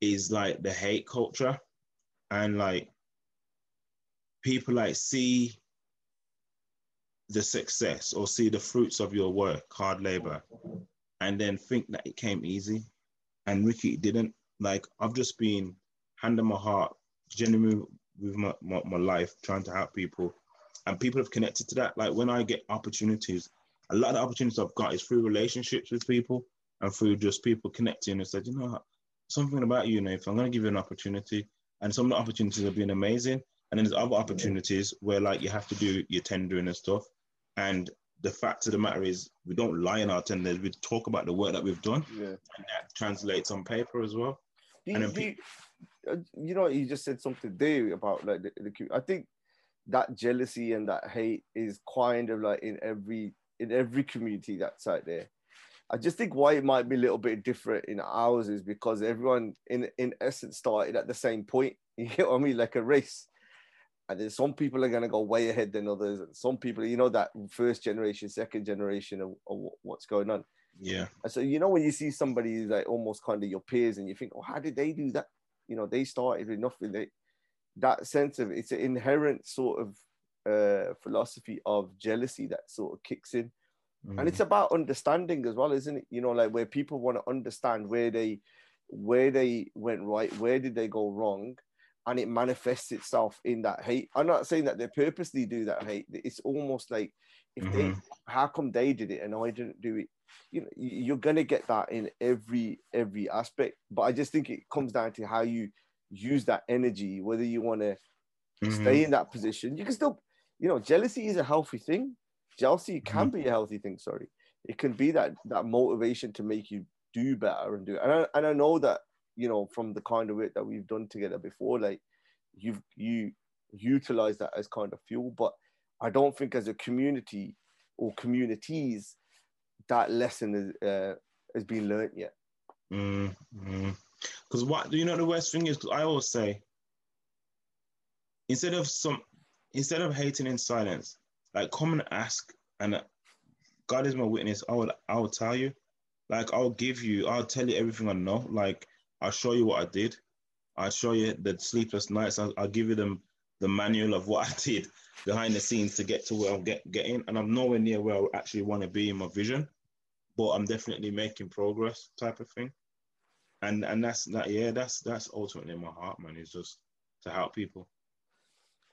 is like the hate culture and like people like see the success or see the fruits of your work, hard labor, and then think that it came easy. And Ricky didn't. Like I've just been hand handing my heart, genuinely with my, my, my life, trying to help people. And people have connected to that. Like when I get opportunities, a lot of the opportunities I've got is through relationships with people and through just people connecting and said, you know, something about you, Nathan, I'm going to give you an opportunity. And some of the opportunities have been amazing. And then there's other opportunities where like you have to do your tendering and stuff. And the fact of the matter is we don't lie in our tenders. We talk about the work that we've done. Yeah. And that translates on paper as well. You, And you, uh, you know, you just said something there about like the, the I think that jealousy and that hate is kind of like in every in every community that's out there. I just think why it might be a little bit different in ours is because everyone in in essence started at the same point. You get what I mean, like a race. And then some people are gonna go way ahead than others, and some people, you know, that first generation, second generation of, of what's going on. Yeah. And so you know when you see somebody who's like almost kind of your peers, and you think, oh, how did they do that? You know, they started with nothing. They that sense of it's an inherent sort of uh, philosophy of jealousy that sort of kicks in, Mm. and it's about understanding as well, isn't it? You know, like where people want to understand where they where they went right, where did they go wrong, and it manifests itself in that hate. I'm not saying that they purposely do that hate. It's almost like if they, Mhm. how come they did it and I didn't do it? You know, you- you're gonna get that in every every aspect. But I just think it comes down to how you use that energy, whether you want to Mhm. stay in that position. You can still, you know, jealousy is a healthy thing. Jealousy can be a healthy thing. Sorry, it can be that that motivation to make you do better and do. It. And I, and I know that you know from the kind of work that we've done together before, like you've you utilize that as kind of fuel. But I don't think as a community or communities that lesson is, uh, has been learnt yet. Because what do you know the worst thing is I always say instead of some instead of hating in silence, like come and ask, and God is my witness. I will I will tell you, like I'll give you, I'll tell you everything I know. Like I'll show you what I did. I'll show you the sleepless nights. I'll, I'll give you them the manual of what I did behind the scenes to get to where I'm get, getting, and I'm nowhere near where I actually want to be in my vision, but I'm definitely making progress, type of thing and and that's that yeah that's that's ultimately my heart man is just to help people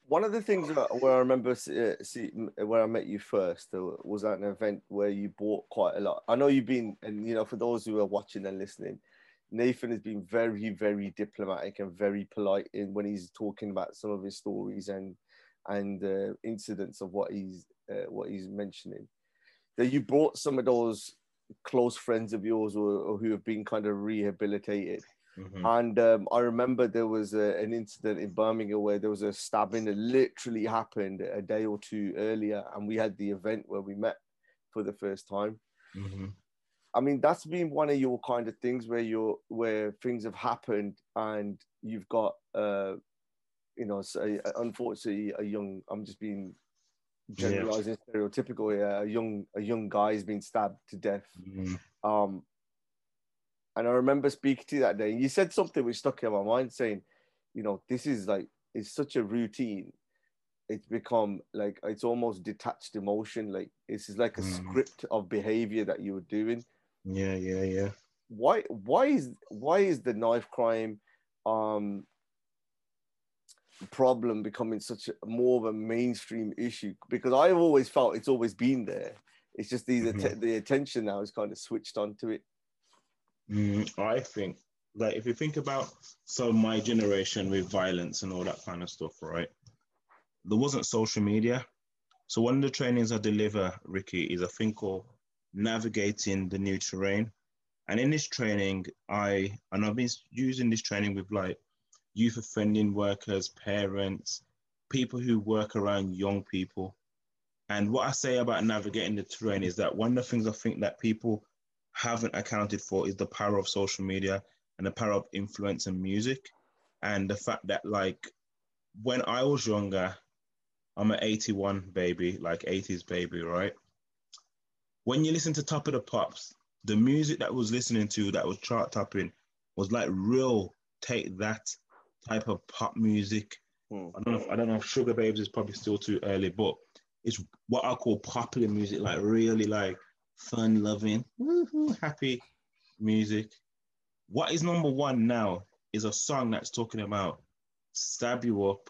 One of the things where I remember uh, see, where I met you first uh, was at an event where you bought quite a lot. I know you've been, and you know, for those who are watching and listening, Nathan has been very, very diplomatic and very polite in when he's talking about some of his stories and and uh, incidents of what he's uh, what he's mentioning. That you brought some of those close friends of yours or, or who have been kind of rehabilitated. Mhm. And um, I remember there was a, an incident in Birmingham where there was a stabbing that literally happened a day or two earlier, and we had the event where we met for the first time. Mhm. I mean, that's been one of your kind of things where you're where things have happened and you've got, uh, you know, so, unfortunately, a young. I'm just being Yeah. generalizing, stereotypical. Yeah, a young a young guy has been stabbed to death. Mhm. Um, and I remember speaking to you that day, you said something which stuck in my mind, saying, you know, this is like it's such a routine. It's become like it's almost detached emotion. Like this is like a Mm. script of behavior that you were doing. yeah yeah yeah Why? Why is why is the knife crime um problem becoming such a more of a mainstream issue? Because I've always felt it's always been there. It's just these mm-hmm. the attention now is kind of switched on to it. Mm, I think like if you think about so my generation with violence and all that kind of stuff, right? There wasn't social media. So one of the trainings I deliver, Ricky, is a thing called navigating the new terrain. And in this training, I and I've been using this training with like youth offending workers, parents, people who work around young people. And what I say about navigating the terrain is that one of the things I think that people haven't accounted for is the power of social media and the power of influence and music. And the fact that, like, when I was younger, I'm an 81 baby, like 80s baby, right? When you listen to Top of the Pops, the music that was listening to that was chart topping was like real take that type of pop music. Hmm. I don't know if I don't know if Sugababes is probably still too early, but it's what I call popular music, like really like fun loving, happy music. What is number one now is a song that's talking about stab you up,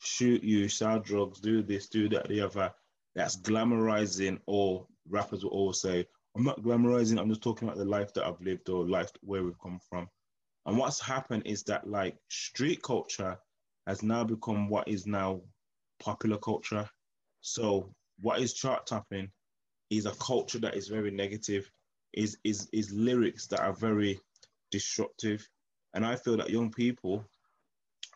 shoot you, sell drugs, do this, do that, the other. That's glamorizing, or rappers will always say, I'm not glamorizing, I'm just talking about the life that I've lived or life where we've come from. And what's happened is that like street culture has now become what is now popular culture. So what is chart topping is a culture that is very negative, is is is lyrics that are very disruptive. And I feel that young people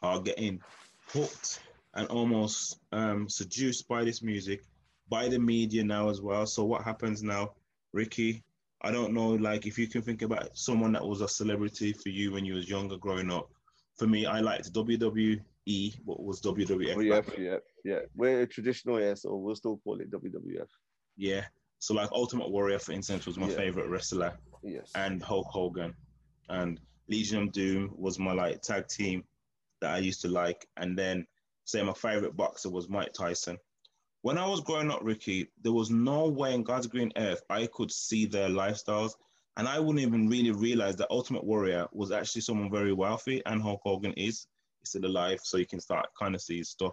are getting hooked and almost um, seduced by this music, by the media now as well. So what happens now, Ricky? I don't know, like if you can think about someone that was a celebrity for you when you was younger growing up. For me, I liked WWE, what was WWF. WWF, yeah, yeah. We're traditional, yeah, so we'll still call it WWF. Yeah. So like Ultimate Warrior, for instance, was my yeah. favorite wrestler. Yes. And Hulk Hogan and Legion of Doom was my like tag team that I used to like. And then say my favorite boxer was Mike Tyson. When I was growing up, Ricky, there was no way in God's green earth I could see their lifestyles. And I wouldn't even really realize that Ultimate Warrior was actually someone very wealthy, and Hulk Hogan is. He's still alive, so you can start kind of see his stuff.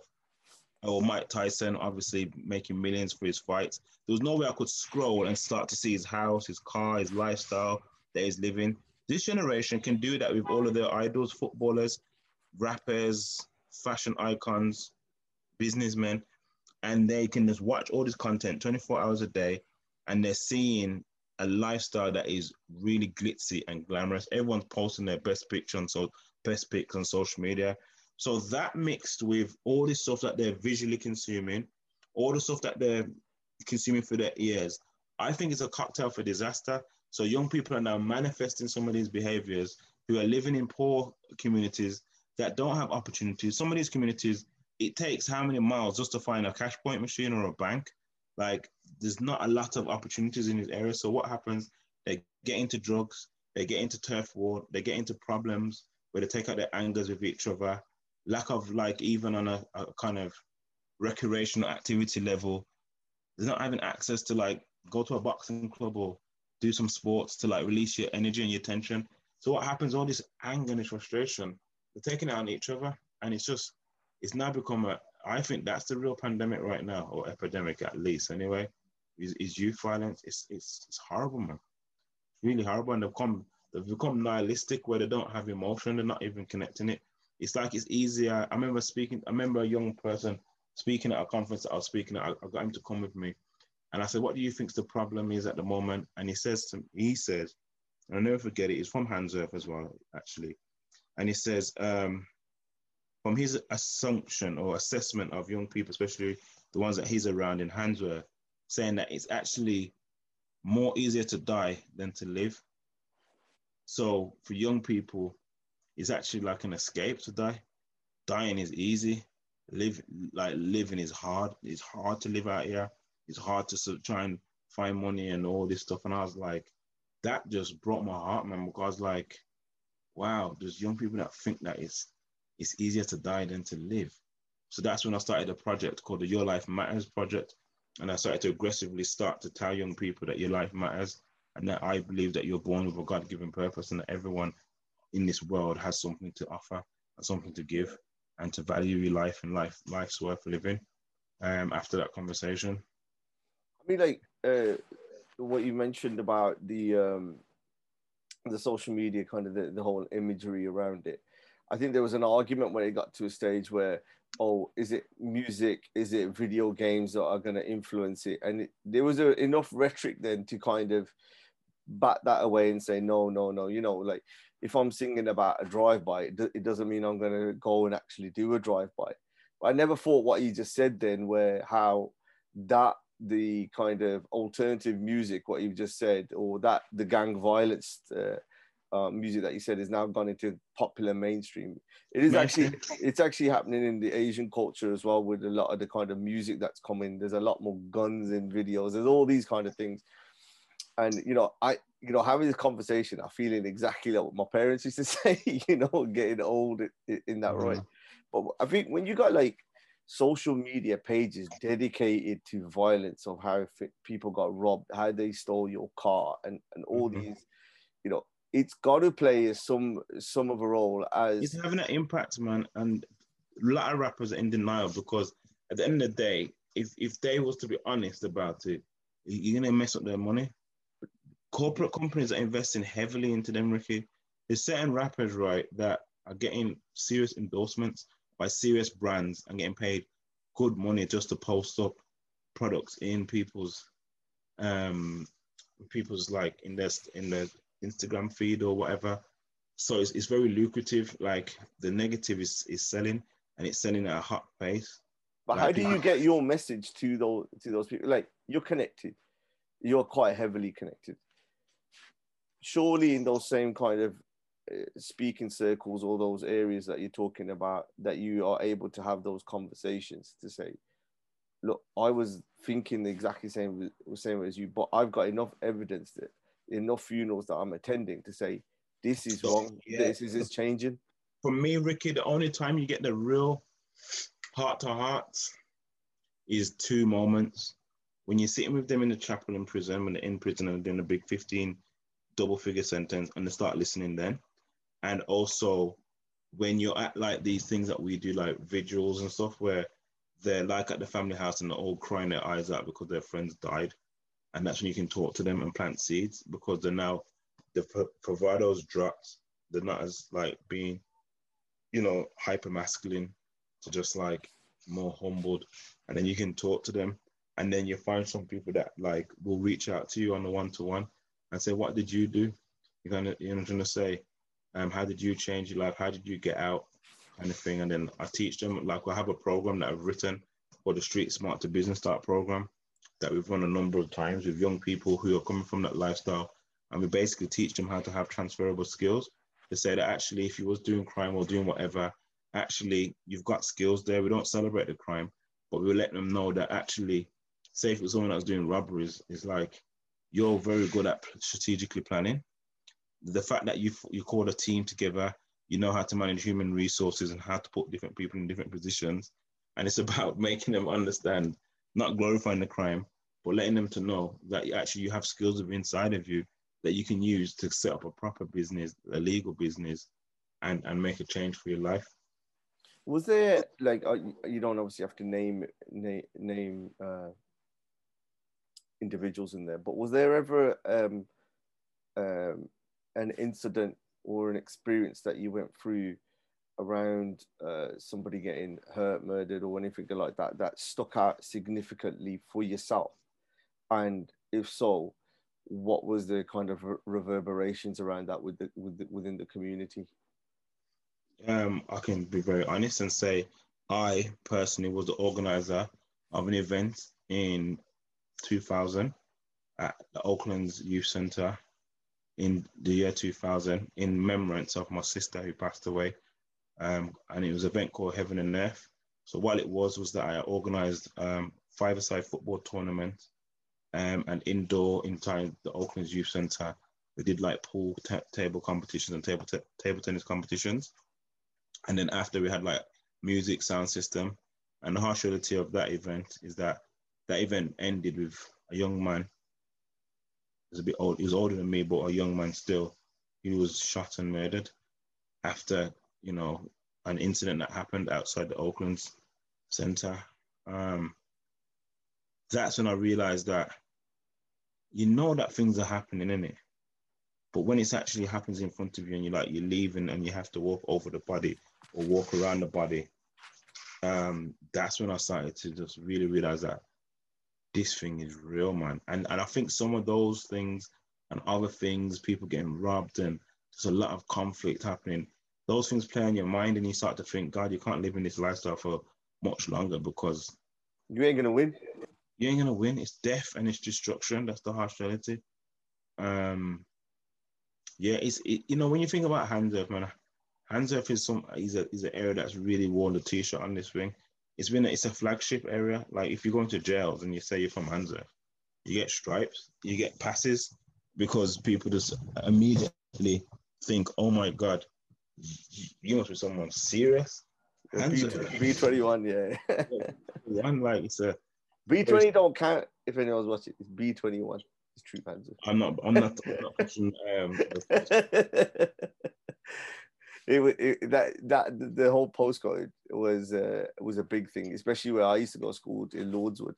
Or Mike Tyson, obviously making millions for his fights. There was no way I could scroll and start to see his house, his car, his lifestyle that he's living. This generation can do that with all of their idols, footballers, rappers, fashion icons, businessmen, and they can just watch all this content 24 hours a day and they're seeing a lifestyle that is really glitzy and glamorous. Everyone's posting their best picture on so best pics on social media. So that mixed with all the stuff that they're visually consuming, all the stuff that they're consuming for their ears, I think it's a cocktail for disaster. So young people are now manifesting some of these behaviors who are living in poor communities that don't have opportunities. Some of these communities, it takes how many miles just to find a cash point machine or a bank? Like there's not a lot of opportunities in this area. So what happens? They get into drugs, they get into turf war, they get into problems where they take out their angers with each other. Lack of like even on a, a kind of recreational activity level, they're not having access to like go to a boxing club or do some sports to like release your energy and your tension. So what happens? All this anger and this frustration, they're taking it on each other, and it's just it's now become a. I think that's the real pandemic right now, or epidemic at least. Anyway, is, is youth violence? It's it's it's horrible, man. It's really horrible, and they've become they've become nihilistic where they don't have emotion. They're not even connecting it. It's like it's easier. I remember speaking. I remember a young person speaking at a conference that I was speaking at. I, I got him to come with me and I said, what do you think the problem is at the moment? And he says to me, he says, I'll never forget it, it's from Handsworth as well, actually. And he says, um, from his assumption or assessment of young people, especially the ones that he's around in Handsworth, saying that it's actually more easier to die than to live. So for young people, it's actually like an escape to die. Dying is easy. Live like living is hard. It's hard to live out here it's hard to try and find money and all this stuff. And I was like, that just broke my heart, man, because like, wow, there's young people that think that it's it's easier to die than to live. So that's when I started a project called the Your Life Matters Project. And I started to aggressively start to tell young people that your life matters and that I believe that you're born with a God given purpose and that everyone in this world has something to offer and something to give and to value your life and life life's worth living um, after that conversation. I mean, like uh, what you mentioned about the um, the social media, kind of the, the whole imagery around it. I think there was an argument when it got to a stage where, oh, is it music? Is it video games that are going to influence it? And it, there was a, enough rhetoric then to kind of bat that away and say, no, no, no. You know, like if I'm singing about a drive-by, it, it doesn't mean I'm going to go and actually do a drive-by. But I never thought what you just said then, where how that the kind of alternative music, what you've just said, or that the gang violence uh, uh, music that you said is now gone into popular mainstream. It is actually it's actually happening in the Asian culture as well with a lot of the kind of music that's coming. There's a lot more guns in videos. There's all these kind of things, and you know I you know having this conversation, I'm feeling exactly like what my parents used to say. You know, getting old in, that mm-hmm. right. But I think when you got like social media pages dedicated to violence of how people got robbed, how they stole your car, and and all mm-hmm. these, you know, it's got to play some some of a role as it's having an impact, man. And a lot of rappers are in denial because at the end of the day, if if they was to be honest about it, you're gonna mess up their money. Corporate companies are investing heavily into them, Ricky. There's certain rappers, right, that are getting serious endorsements by serious brands and getting paid good money just to post up products in people's um people's like in their in their Instagram feed or whatever. So it's, it's very lucrative. Like the negative is is selling and it's selling at a hot pace. But like, how do you get your message to those to those people? Like you're connected, you're quite heavily connected. Surely in those same kind of uh, speaking circles or those areas that you're talking about that you are able to have those conversations to say look i was thinking the exactly same same as you but i've got enough evidence that enough funerals that i'm attending to say this is wrong yeah. this is is changing for me ricky the only time you get the real heart to heart is two moments when you're sitting with them in the chapel in prison when they're in prison and doing a big 15 double figure sentence and start listening then. And also when you're at like these things that we do like vigils and stuff where they're like at the family house and they're all crying their eyes out because their friends died. And that's when you can talk to them and plant seeds because they're now the providers dropped. They're not as like being you know hyper masculine to just like more humbled. And then you can talk to them. And then you find some people that like will reach out to you on the one-to-one and say what did you do you're gonna you're gonna say um, how did you change your life? How did you get out? Kind of thing. And then I teach them, like, I have a program that I've written called the Street Smart to Business Start program that we've run a number of times with young people who are coming from that lifestyle. And we basically teach them how to have transferable skills to say that actually, if you was doing crime or doing whatever, actually, you've got skills there. We don't celebrate the crime, but we let them know that actually, say if it's someone that's doing robberies, it's like you're very good at strategically planning the fact that you you call a team together, you know how to manage human resources and how to put different people in different positions, and it's about making them understand, not glorifying the crime, but letting them to know that actually you have skills inside of you that you can use to set up a proper business, a legal business, and and make a change for your life. Was there like uh, you don't obviously have to name name name uh, individuals in there, but was there ever um, um, an incident or an experience that you went through around uh, somebody getting hurt, murdered, or anything like that that stuck out significantly for yourself? And if so, what was the kind of reverberations around that with the, with the, within the community? Um, I can be very honest and say I personally was the organizer of an event in 2000 at the Oaklands Youth Center in the year 2000 in remembrance of my sister who passed away. Um, and it was an event called Heaven and Earth. So what it was was that I organized um, five-a-side football tournament um, and indoor inside the Oakland Youth Center. We did like pool t- table competitions and table t- table tennis competitions. And then after we had like music sound system. And the harsh reality of that event is that that event ended with a young man He's a bit old. He was older than me, but a young man still. He was shot and murdered after you know an incident that happened outside the Oakland Center. Um, that's when I realized that you know that things are happening in it. But when it's actually happens in front of you and you're like you're leaving and you have to walk over the body or walk around the body, um, that's when I started to just really realize that this thing is real, man. And and I think some of those things and other things, people getting robbed and there's a lot of conflict happening. Those things play on your mind and you start to think, God, you can't live in this lifestyle for much longer because you ain't gonna win. You ain't gonna win. It's death and it's destruction. That's the harsh reality. Um, yeah, it's it, you know when you think about Handsworth, man, Handsworth is some is a is an area that's really worn the t-shirt on this thing. It's been it's a flagship area. Like if you go into jails and you say you're from Earth, you get stripes, you get passes because people just immediately think, oh my god, you must be someone serious. B twenty one, yeah. One like it's a B twenty don't count if anyone's watching. It's B twenty one. It's true Panzer. I'm not. I'm not. I'm not pushing, um, it, it, that that the whole postcode was uh, was a big thing, especially where I used to go to school in Lordswood.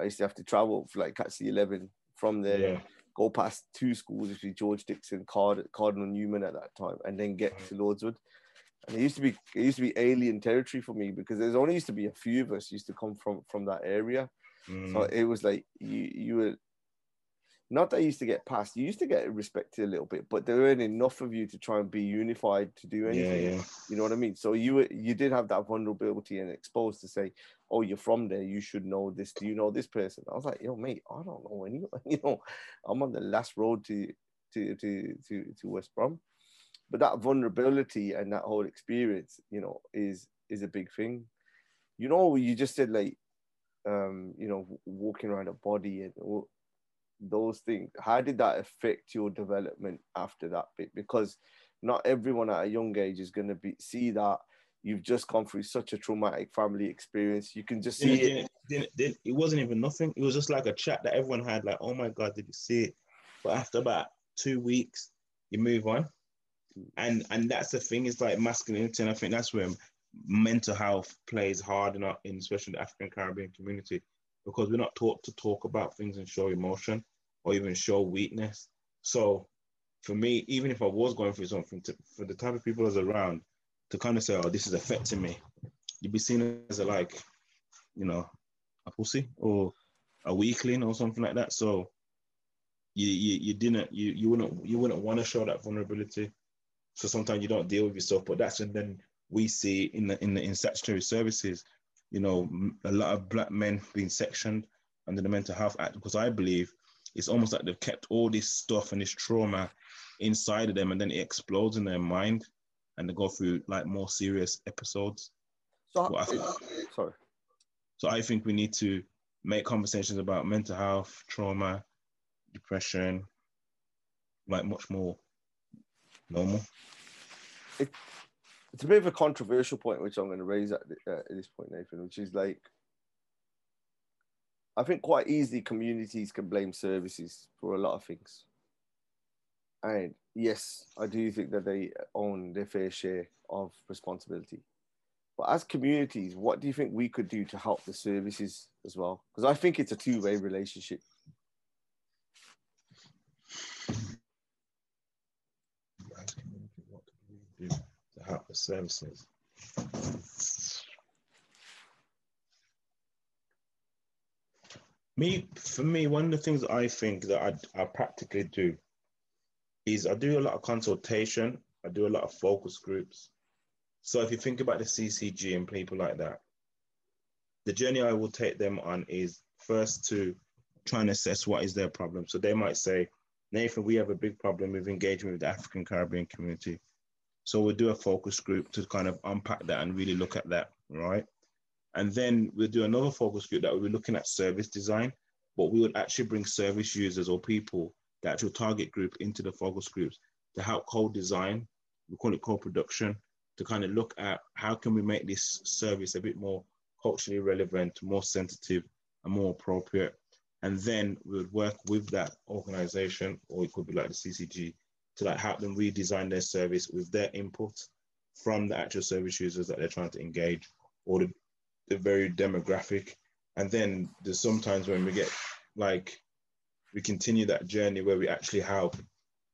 I used to have to travel for like catch the eleven from there, yeah. go past two schools, which was George Dixon, Card, Cardinal Newman at that time, and then get to Lordswood. And it used to be it used to be alien territory for me because there's only used to be a few of us used to come from from that area. Mm. So it was like you you were not that you used to get passed, you used to get respected a little bit, but there weren't enough of you to try and be unified to do anything. Yeah, yeah. You know what I mean? So you were, you did have that vulnerability and exposed to say, "Oh, you're from there. You should know this. Do you know this person?" I was like, "Yo, mate, I don't know anyone. You know, I'm on the last road to to to to, to West Brom." But that vulnerability and that whole experience, you know, is is a big thing. You know, you just said like, um, you know, walking around a body and those things how did that affect your development after that bit? Because not everyone at a young age is going to be see that you've just gone through such a traumatic family experience. You can just see it. didn't, it wasn't even nothing. It was just like a chat that everyone had like oh my god did you see it? But after about two weeks you move on. Hmm. And and that's the thing is like masculinity and i think that's where mental health plays hard in, our, in especially the african caribbean community because we're not taught to talk about things and show emotion or even show weakness. So for me, even if I was going through something, to, for the type of people that's around to kind of say, "Oh, this is affecting me," you'd be seen as a like, you know, a pussy or a weakling or something like that. So you you, you didn't you you wouldn't you wouldn't want to show that vulnerability. So sometimes you don't deal with yourself, but that's and then we see in the in the in statutory services, you know, a lot of black men being sectioned under the Mental Health Act because I believe it's almost like they've kept all this stuff and this trauma inside of them and then it explodes in their mind and they go through like more serious episodes. So, I think, sorry. So I think we need to make conversations about mental health, trauma, depression, like much more normal. It, it's a bit of a controversial point, which I'm going to raise at, uh, at this point, Nathan, which is like I think quite easily communities can blame services for a lot of things. And yes, I do think that they own their fair share of responsibility. But as communities, what do you think we could do to help the services as well? Because I think it's a two way relationship. To help the services. Me, for me, one of the things I think that I, I practically do is I do a lot of consultation. I do a lot of focus groups. So if you think about the CCG and people like that, the journey I will take them on is first to try and assess what is their problem. So they might say, Nathan, we have a big problem with engagement with the African Caribbean community. So we'll do a focus group to kind of unpack that and really look at that, right? And then we'll do another focus group that we'll be looking at service design, but we would actually bring service users or people, the actual target group, into the focus groups to help co-design. We call it co-production to kind of look at how can we make this service a bit more culturally relevant, more sensitive, and more appropriate. And then we would work with that organization, or it could be like the CCG, to like help them redesign their service with their input from the actual service users that they're trying to engage, or the the very demographic. And then there's sometimes when we get like we continue that journey where we actually help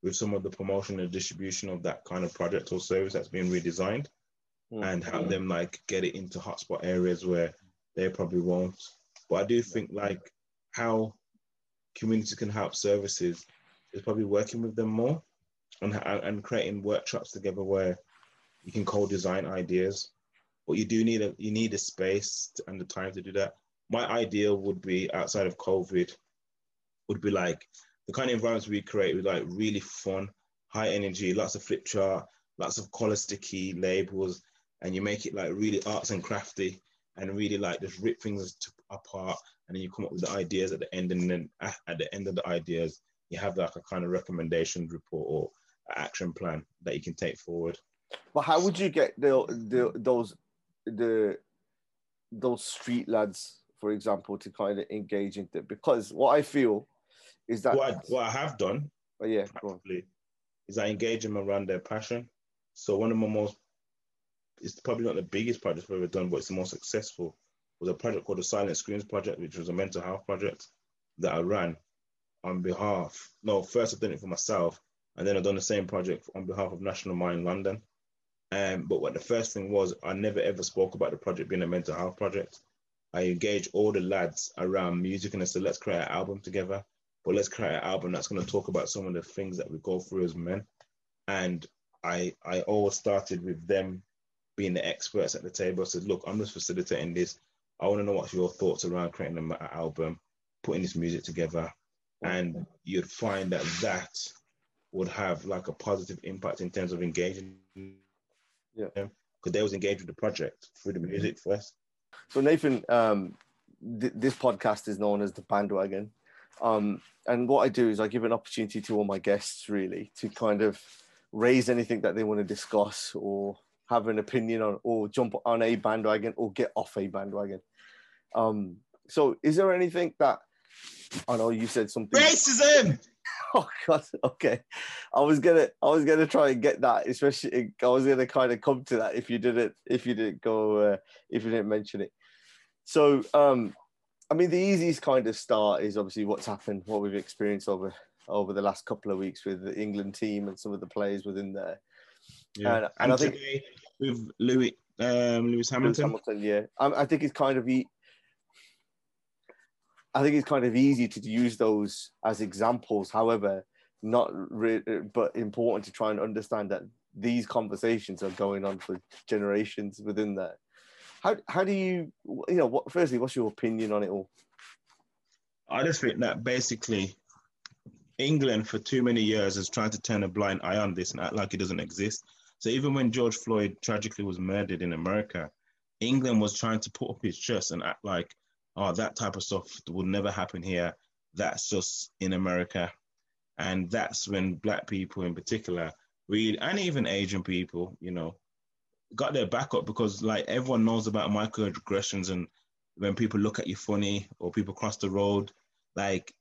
with some of the promotion and distribution of that kind of project or service that's been redesigned mm-hmm. and help them like get it into hotspot areas where they probably won't. But I do think like how community can help services is probably working with them more and, and creating workshops together where you can co-design ideas. But you do need a you need a space and the time to do that. My ideal would be outside of COVID, would be like the kind of environments we create with like really fun, high energy, lots of flip chart, lots of color sticky labels, and you make it like really arts and crafty and really like just rip things apart and then you come up with the ideas at the end and then at the end of the ideas you have like a kind of recommendation report or action plan that you can take forward. But how would you get the, the those the those street lads, for example, to kind of engage into because what I feel is that what I, what I have done, oh yeah, probably, is I engage them around their passion. So one of my most, it's probably not the biggest project I've ever done, but it's the most successful. Was a project called the Silent Screens Project, which was a mental health project that I ran on behalf. No, first I did it for myself, and then I've done the same project on behalf of National Mind London. Um, but what the first thing was, I never ever spoke about the project being a mental health project. I engaged all the lads around music and I said, let's create an album together. But let's create an album that's going to talk about some of the things that we go through as men. And I I always started with them being the experts at the table. I said, look, I'm just facilitating this. I want to know what's your thoughts around creating an album, putting this music together. And you'd find that that would have like a positive impact in terms of engaging. Yeah. Because they was engaged with the project through the music first. So Nathan, um, th- this podcast is known as the Bhandwagon. Um, and what I do is I give an opportunity to all my guests really to kind of raise anything that they want to discuss or have an opinion on or jump on a bandwagon or get off a bandwagon. Um, so is there anything that I know you said something racism? Oh god, okay. I was gonna I was gonna try and get that, especially I was gonna kind of come to that if you didn't if you didn't go uh, if you didn't mention it. So um I mean, the easiest kind of start is obviously what's happened, what we've experienced over over the last couple of weeks with the England team and some of the players within there. Yeah, and, and, and I think with Louis um, Lewis Hamilton. Lewis Hamilton, yeah, I, I, think it's kind of I think it's kind of easy to use those as examples. However, not re- but important to try and understand that these conversations are going on for generations within that. How how do you you know what? Firstly, what's your opinion on it all? I just think that basically England for too many years has tried to turn a blind eye on this and act like it doesn't exist. So even when George Floyd tragically was murdered in America, England was trying to put up its chest and act like, oh, that type of stuff would never happen here. That's just in America. And that's when black people in particular, really, and even Asian people, you know, got their back up because like everyone knows about microaggressions and when people look at you funny or people cross the road, like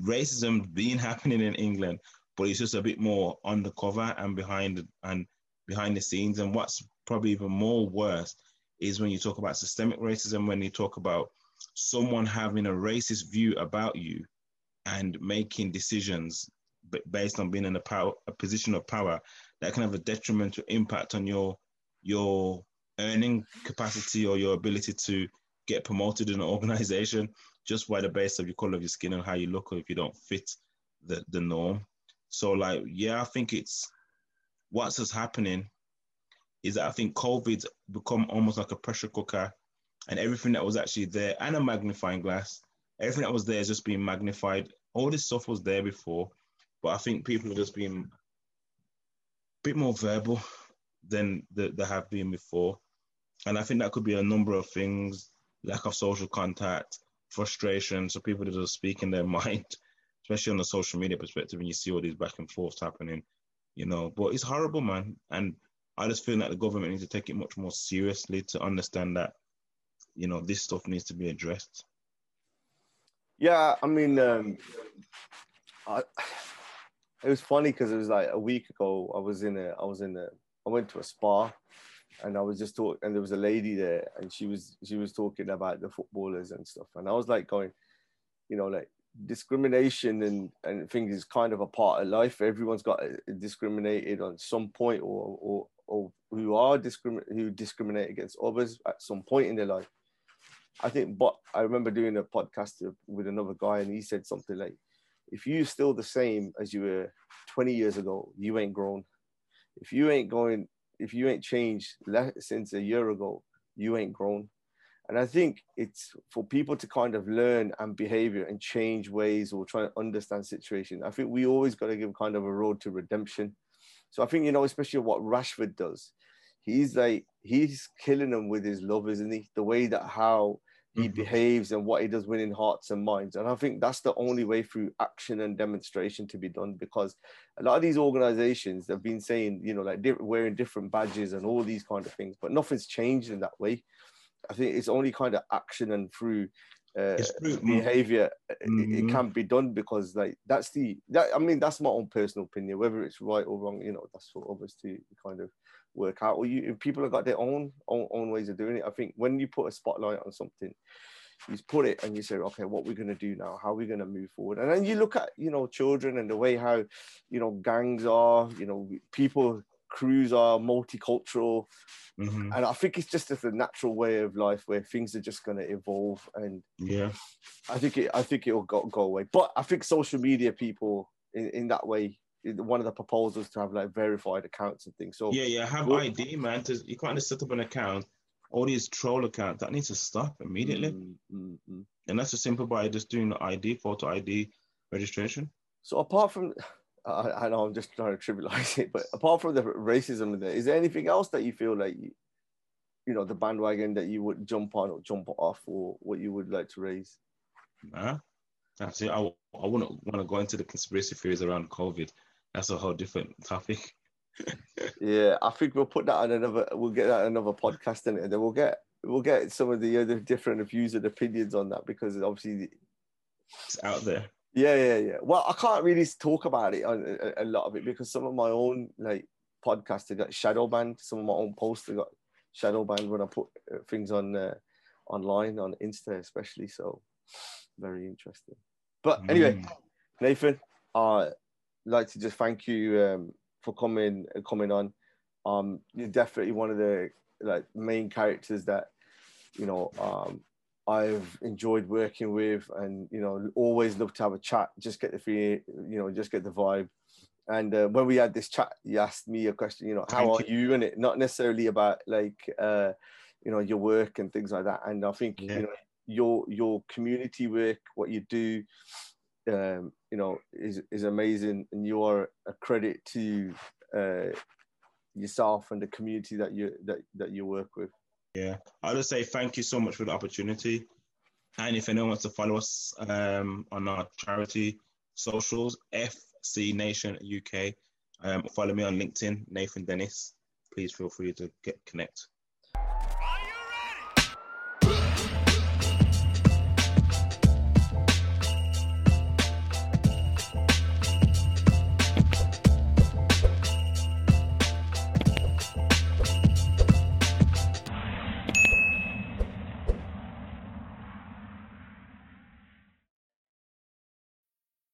racism being happening in England, but it's just a bit more undercover and behind and behind the scenes. And what's probably even more worse is when you talk about systemic racism, when you talk about someone having a racist view about you and making decisions based on being in a power a position of power that can have a detrimental impact on your your earning capacity or your ability to get promoted in an organization just by the base of your color of your skin and how you look or if you don't fit the, the norm. So like, yeah, I think it's what's happening is that I think COVID's become almost like a pressure cooker and everything that was actually there and a magnifying glass, everything that was there is just being magnified. All this stuff was there before, but I think people are just being a bit more verbal than they, have been before. And I think that could be a number of things, lack of social contact, frustration. So people that are speaking their mind, especially on the social media perspective, and you see all these back and forths happening, you know. But it's horrible, man. And I just feel that the government needs to take it much more seriously to understand that, you know, this stuff needs to be addressed. Yeah, I mean, um, I, it was funny because it was like a week ago. I was in a, I was in a, I went to a spa and I was just talking, and there was a lady there, and she was she was talking about the footballers and stuff, and I was like going, you know, like discrimination and and things is kind of a part of life. Everyone's got discriminated on some point, or or or who are discriminate who discriminate against others at some point in their life. I think, but I remember doing a podcast with another guy, and he said something like, "If you're still the same as you were 20 years ago, you ain't grown. If you ain't going, if you ain't changed since a year ago, you ain't grown." And I think it's for people to kind of learn and behavior and change ways or try to understand situation. I think we always got to give kind of a road to redemption. So I think, you know, especially what Rashford does, he's like, he's killing them with his love, isn't he? The way that how he mm-hmm. behaves and what he does within hearts and minds. And I think that's the only way through action and demonstration to be done because a lot of these organizations have been saying, you know, like wearing different badges and all these kind of things, but nothing's changed in that way. I think it's only kind of action and through uh, behavior mm-hmm. it, it, mm-hmm. can't be done because like that's the that I mean that's my own personal opinion whether it's right or wrong you know that's for others to kind of work out or you people have got their own, own own ways of doing it. I think when you put a spotlight on something you put it and you say okay what we're going to do now? How are we going to move forward? And then you look at you know children and the way how you know gangs are you know people crews are multicultural. Mm-hmm. and i think it's just as a natural way of life where things are just going to evolve and yeah. I think it i think it'll go, go away. But i think social media people in, in that way one of the proposals to have like verified accounts and things so yeah yeah have id man to, you can't just set up an account all these troll accounts that needs to stop immediately mm-hmm. and that's as simple by just doing the id photo id registration so apart from I, I, know I'm just trying to trivialize it, but apart from the racism, there is there anything else that you feel like you, you know the bandwagon that you would jump on or jump off, or what you would like to raise? Nah, that's it. I, I wouldn't want to go into the conspiracy theories around COVID. That's a whole different topic. yeah, I think we'll put that on another. We'll get that another podcast in it, and then we'll get we'll get some of the other different views and opinions on that because obviously it's out there. Yeah, yeah, yeah. Well, I can't really talk about it on a, a lot of it because some of my own like podcasts have got shadow banned. Some of my own posts have got shadow banned when I put uh, things on uh, online on Insta, especially. So very interesting. But anyway, mm. Nathan, I'd like to just thank you um, for coming coming on. Um, you're definitely one of the like main characters that you know um, I've enjoyed working with, and you know, always love to have a chat. Just get the feel, you know, just get the vibe. And uh, when we had this chat, you asked me a question. You know, how Thank are you? And it not necessarily about like, uh, you know, your work and things like that. And I think yeah. you know, your your community work, what you do, um, you know, is is amazing, and you are a credit to uh, yourself and the community that you that that you work with. Yeah, I'll just say thank you so much for the opportunity. And if anyone wants to follow us um, on our charity socials, FC Nation UK, um, follow me on LinkedIn, Nathan Dennis. Please feel free to get connect.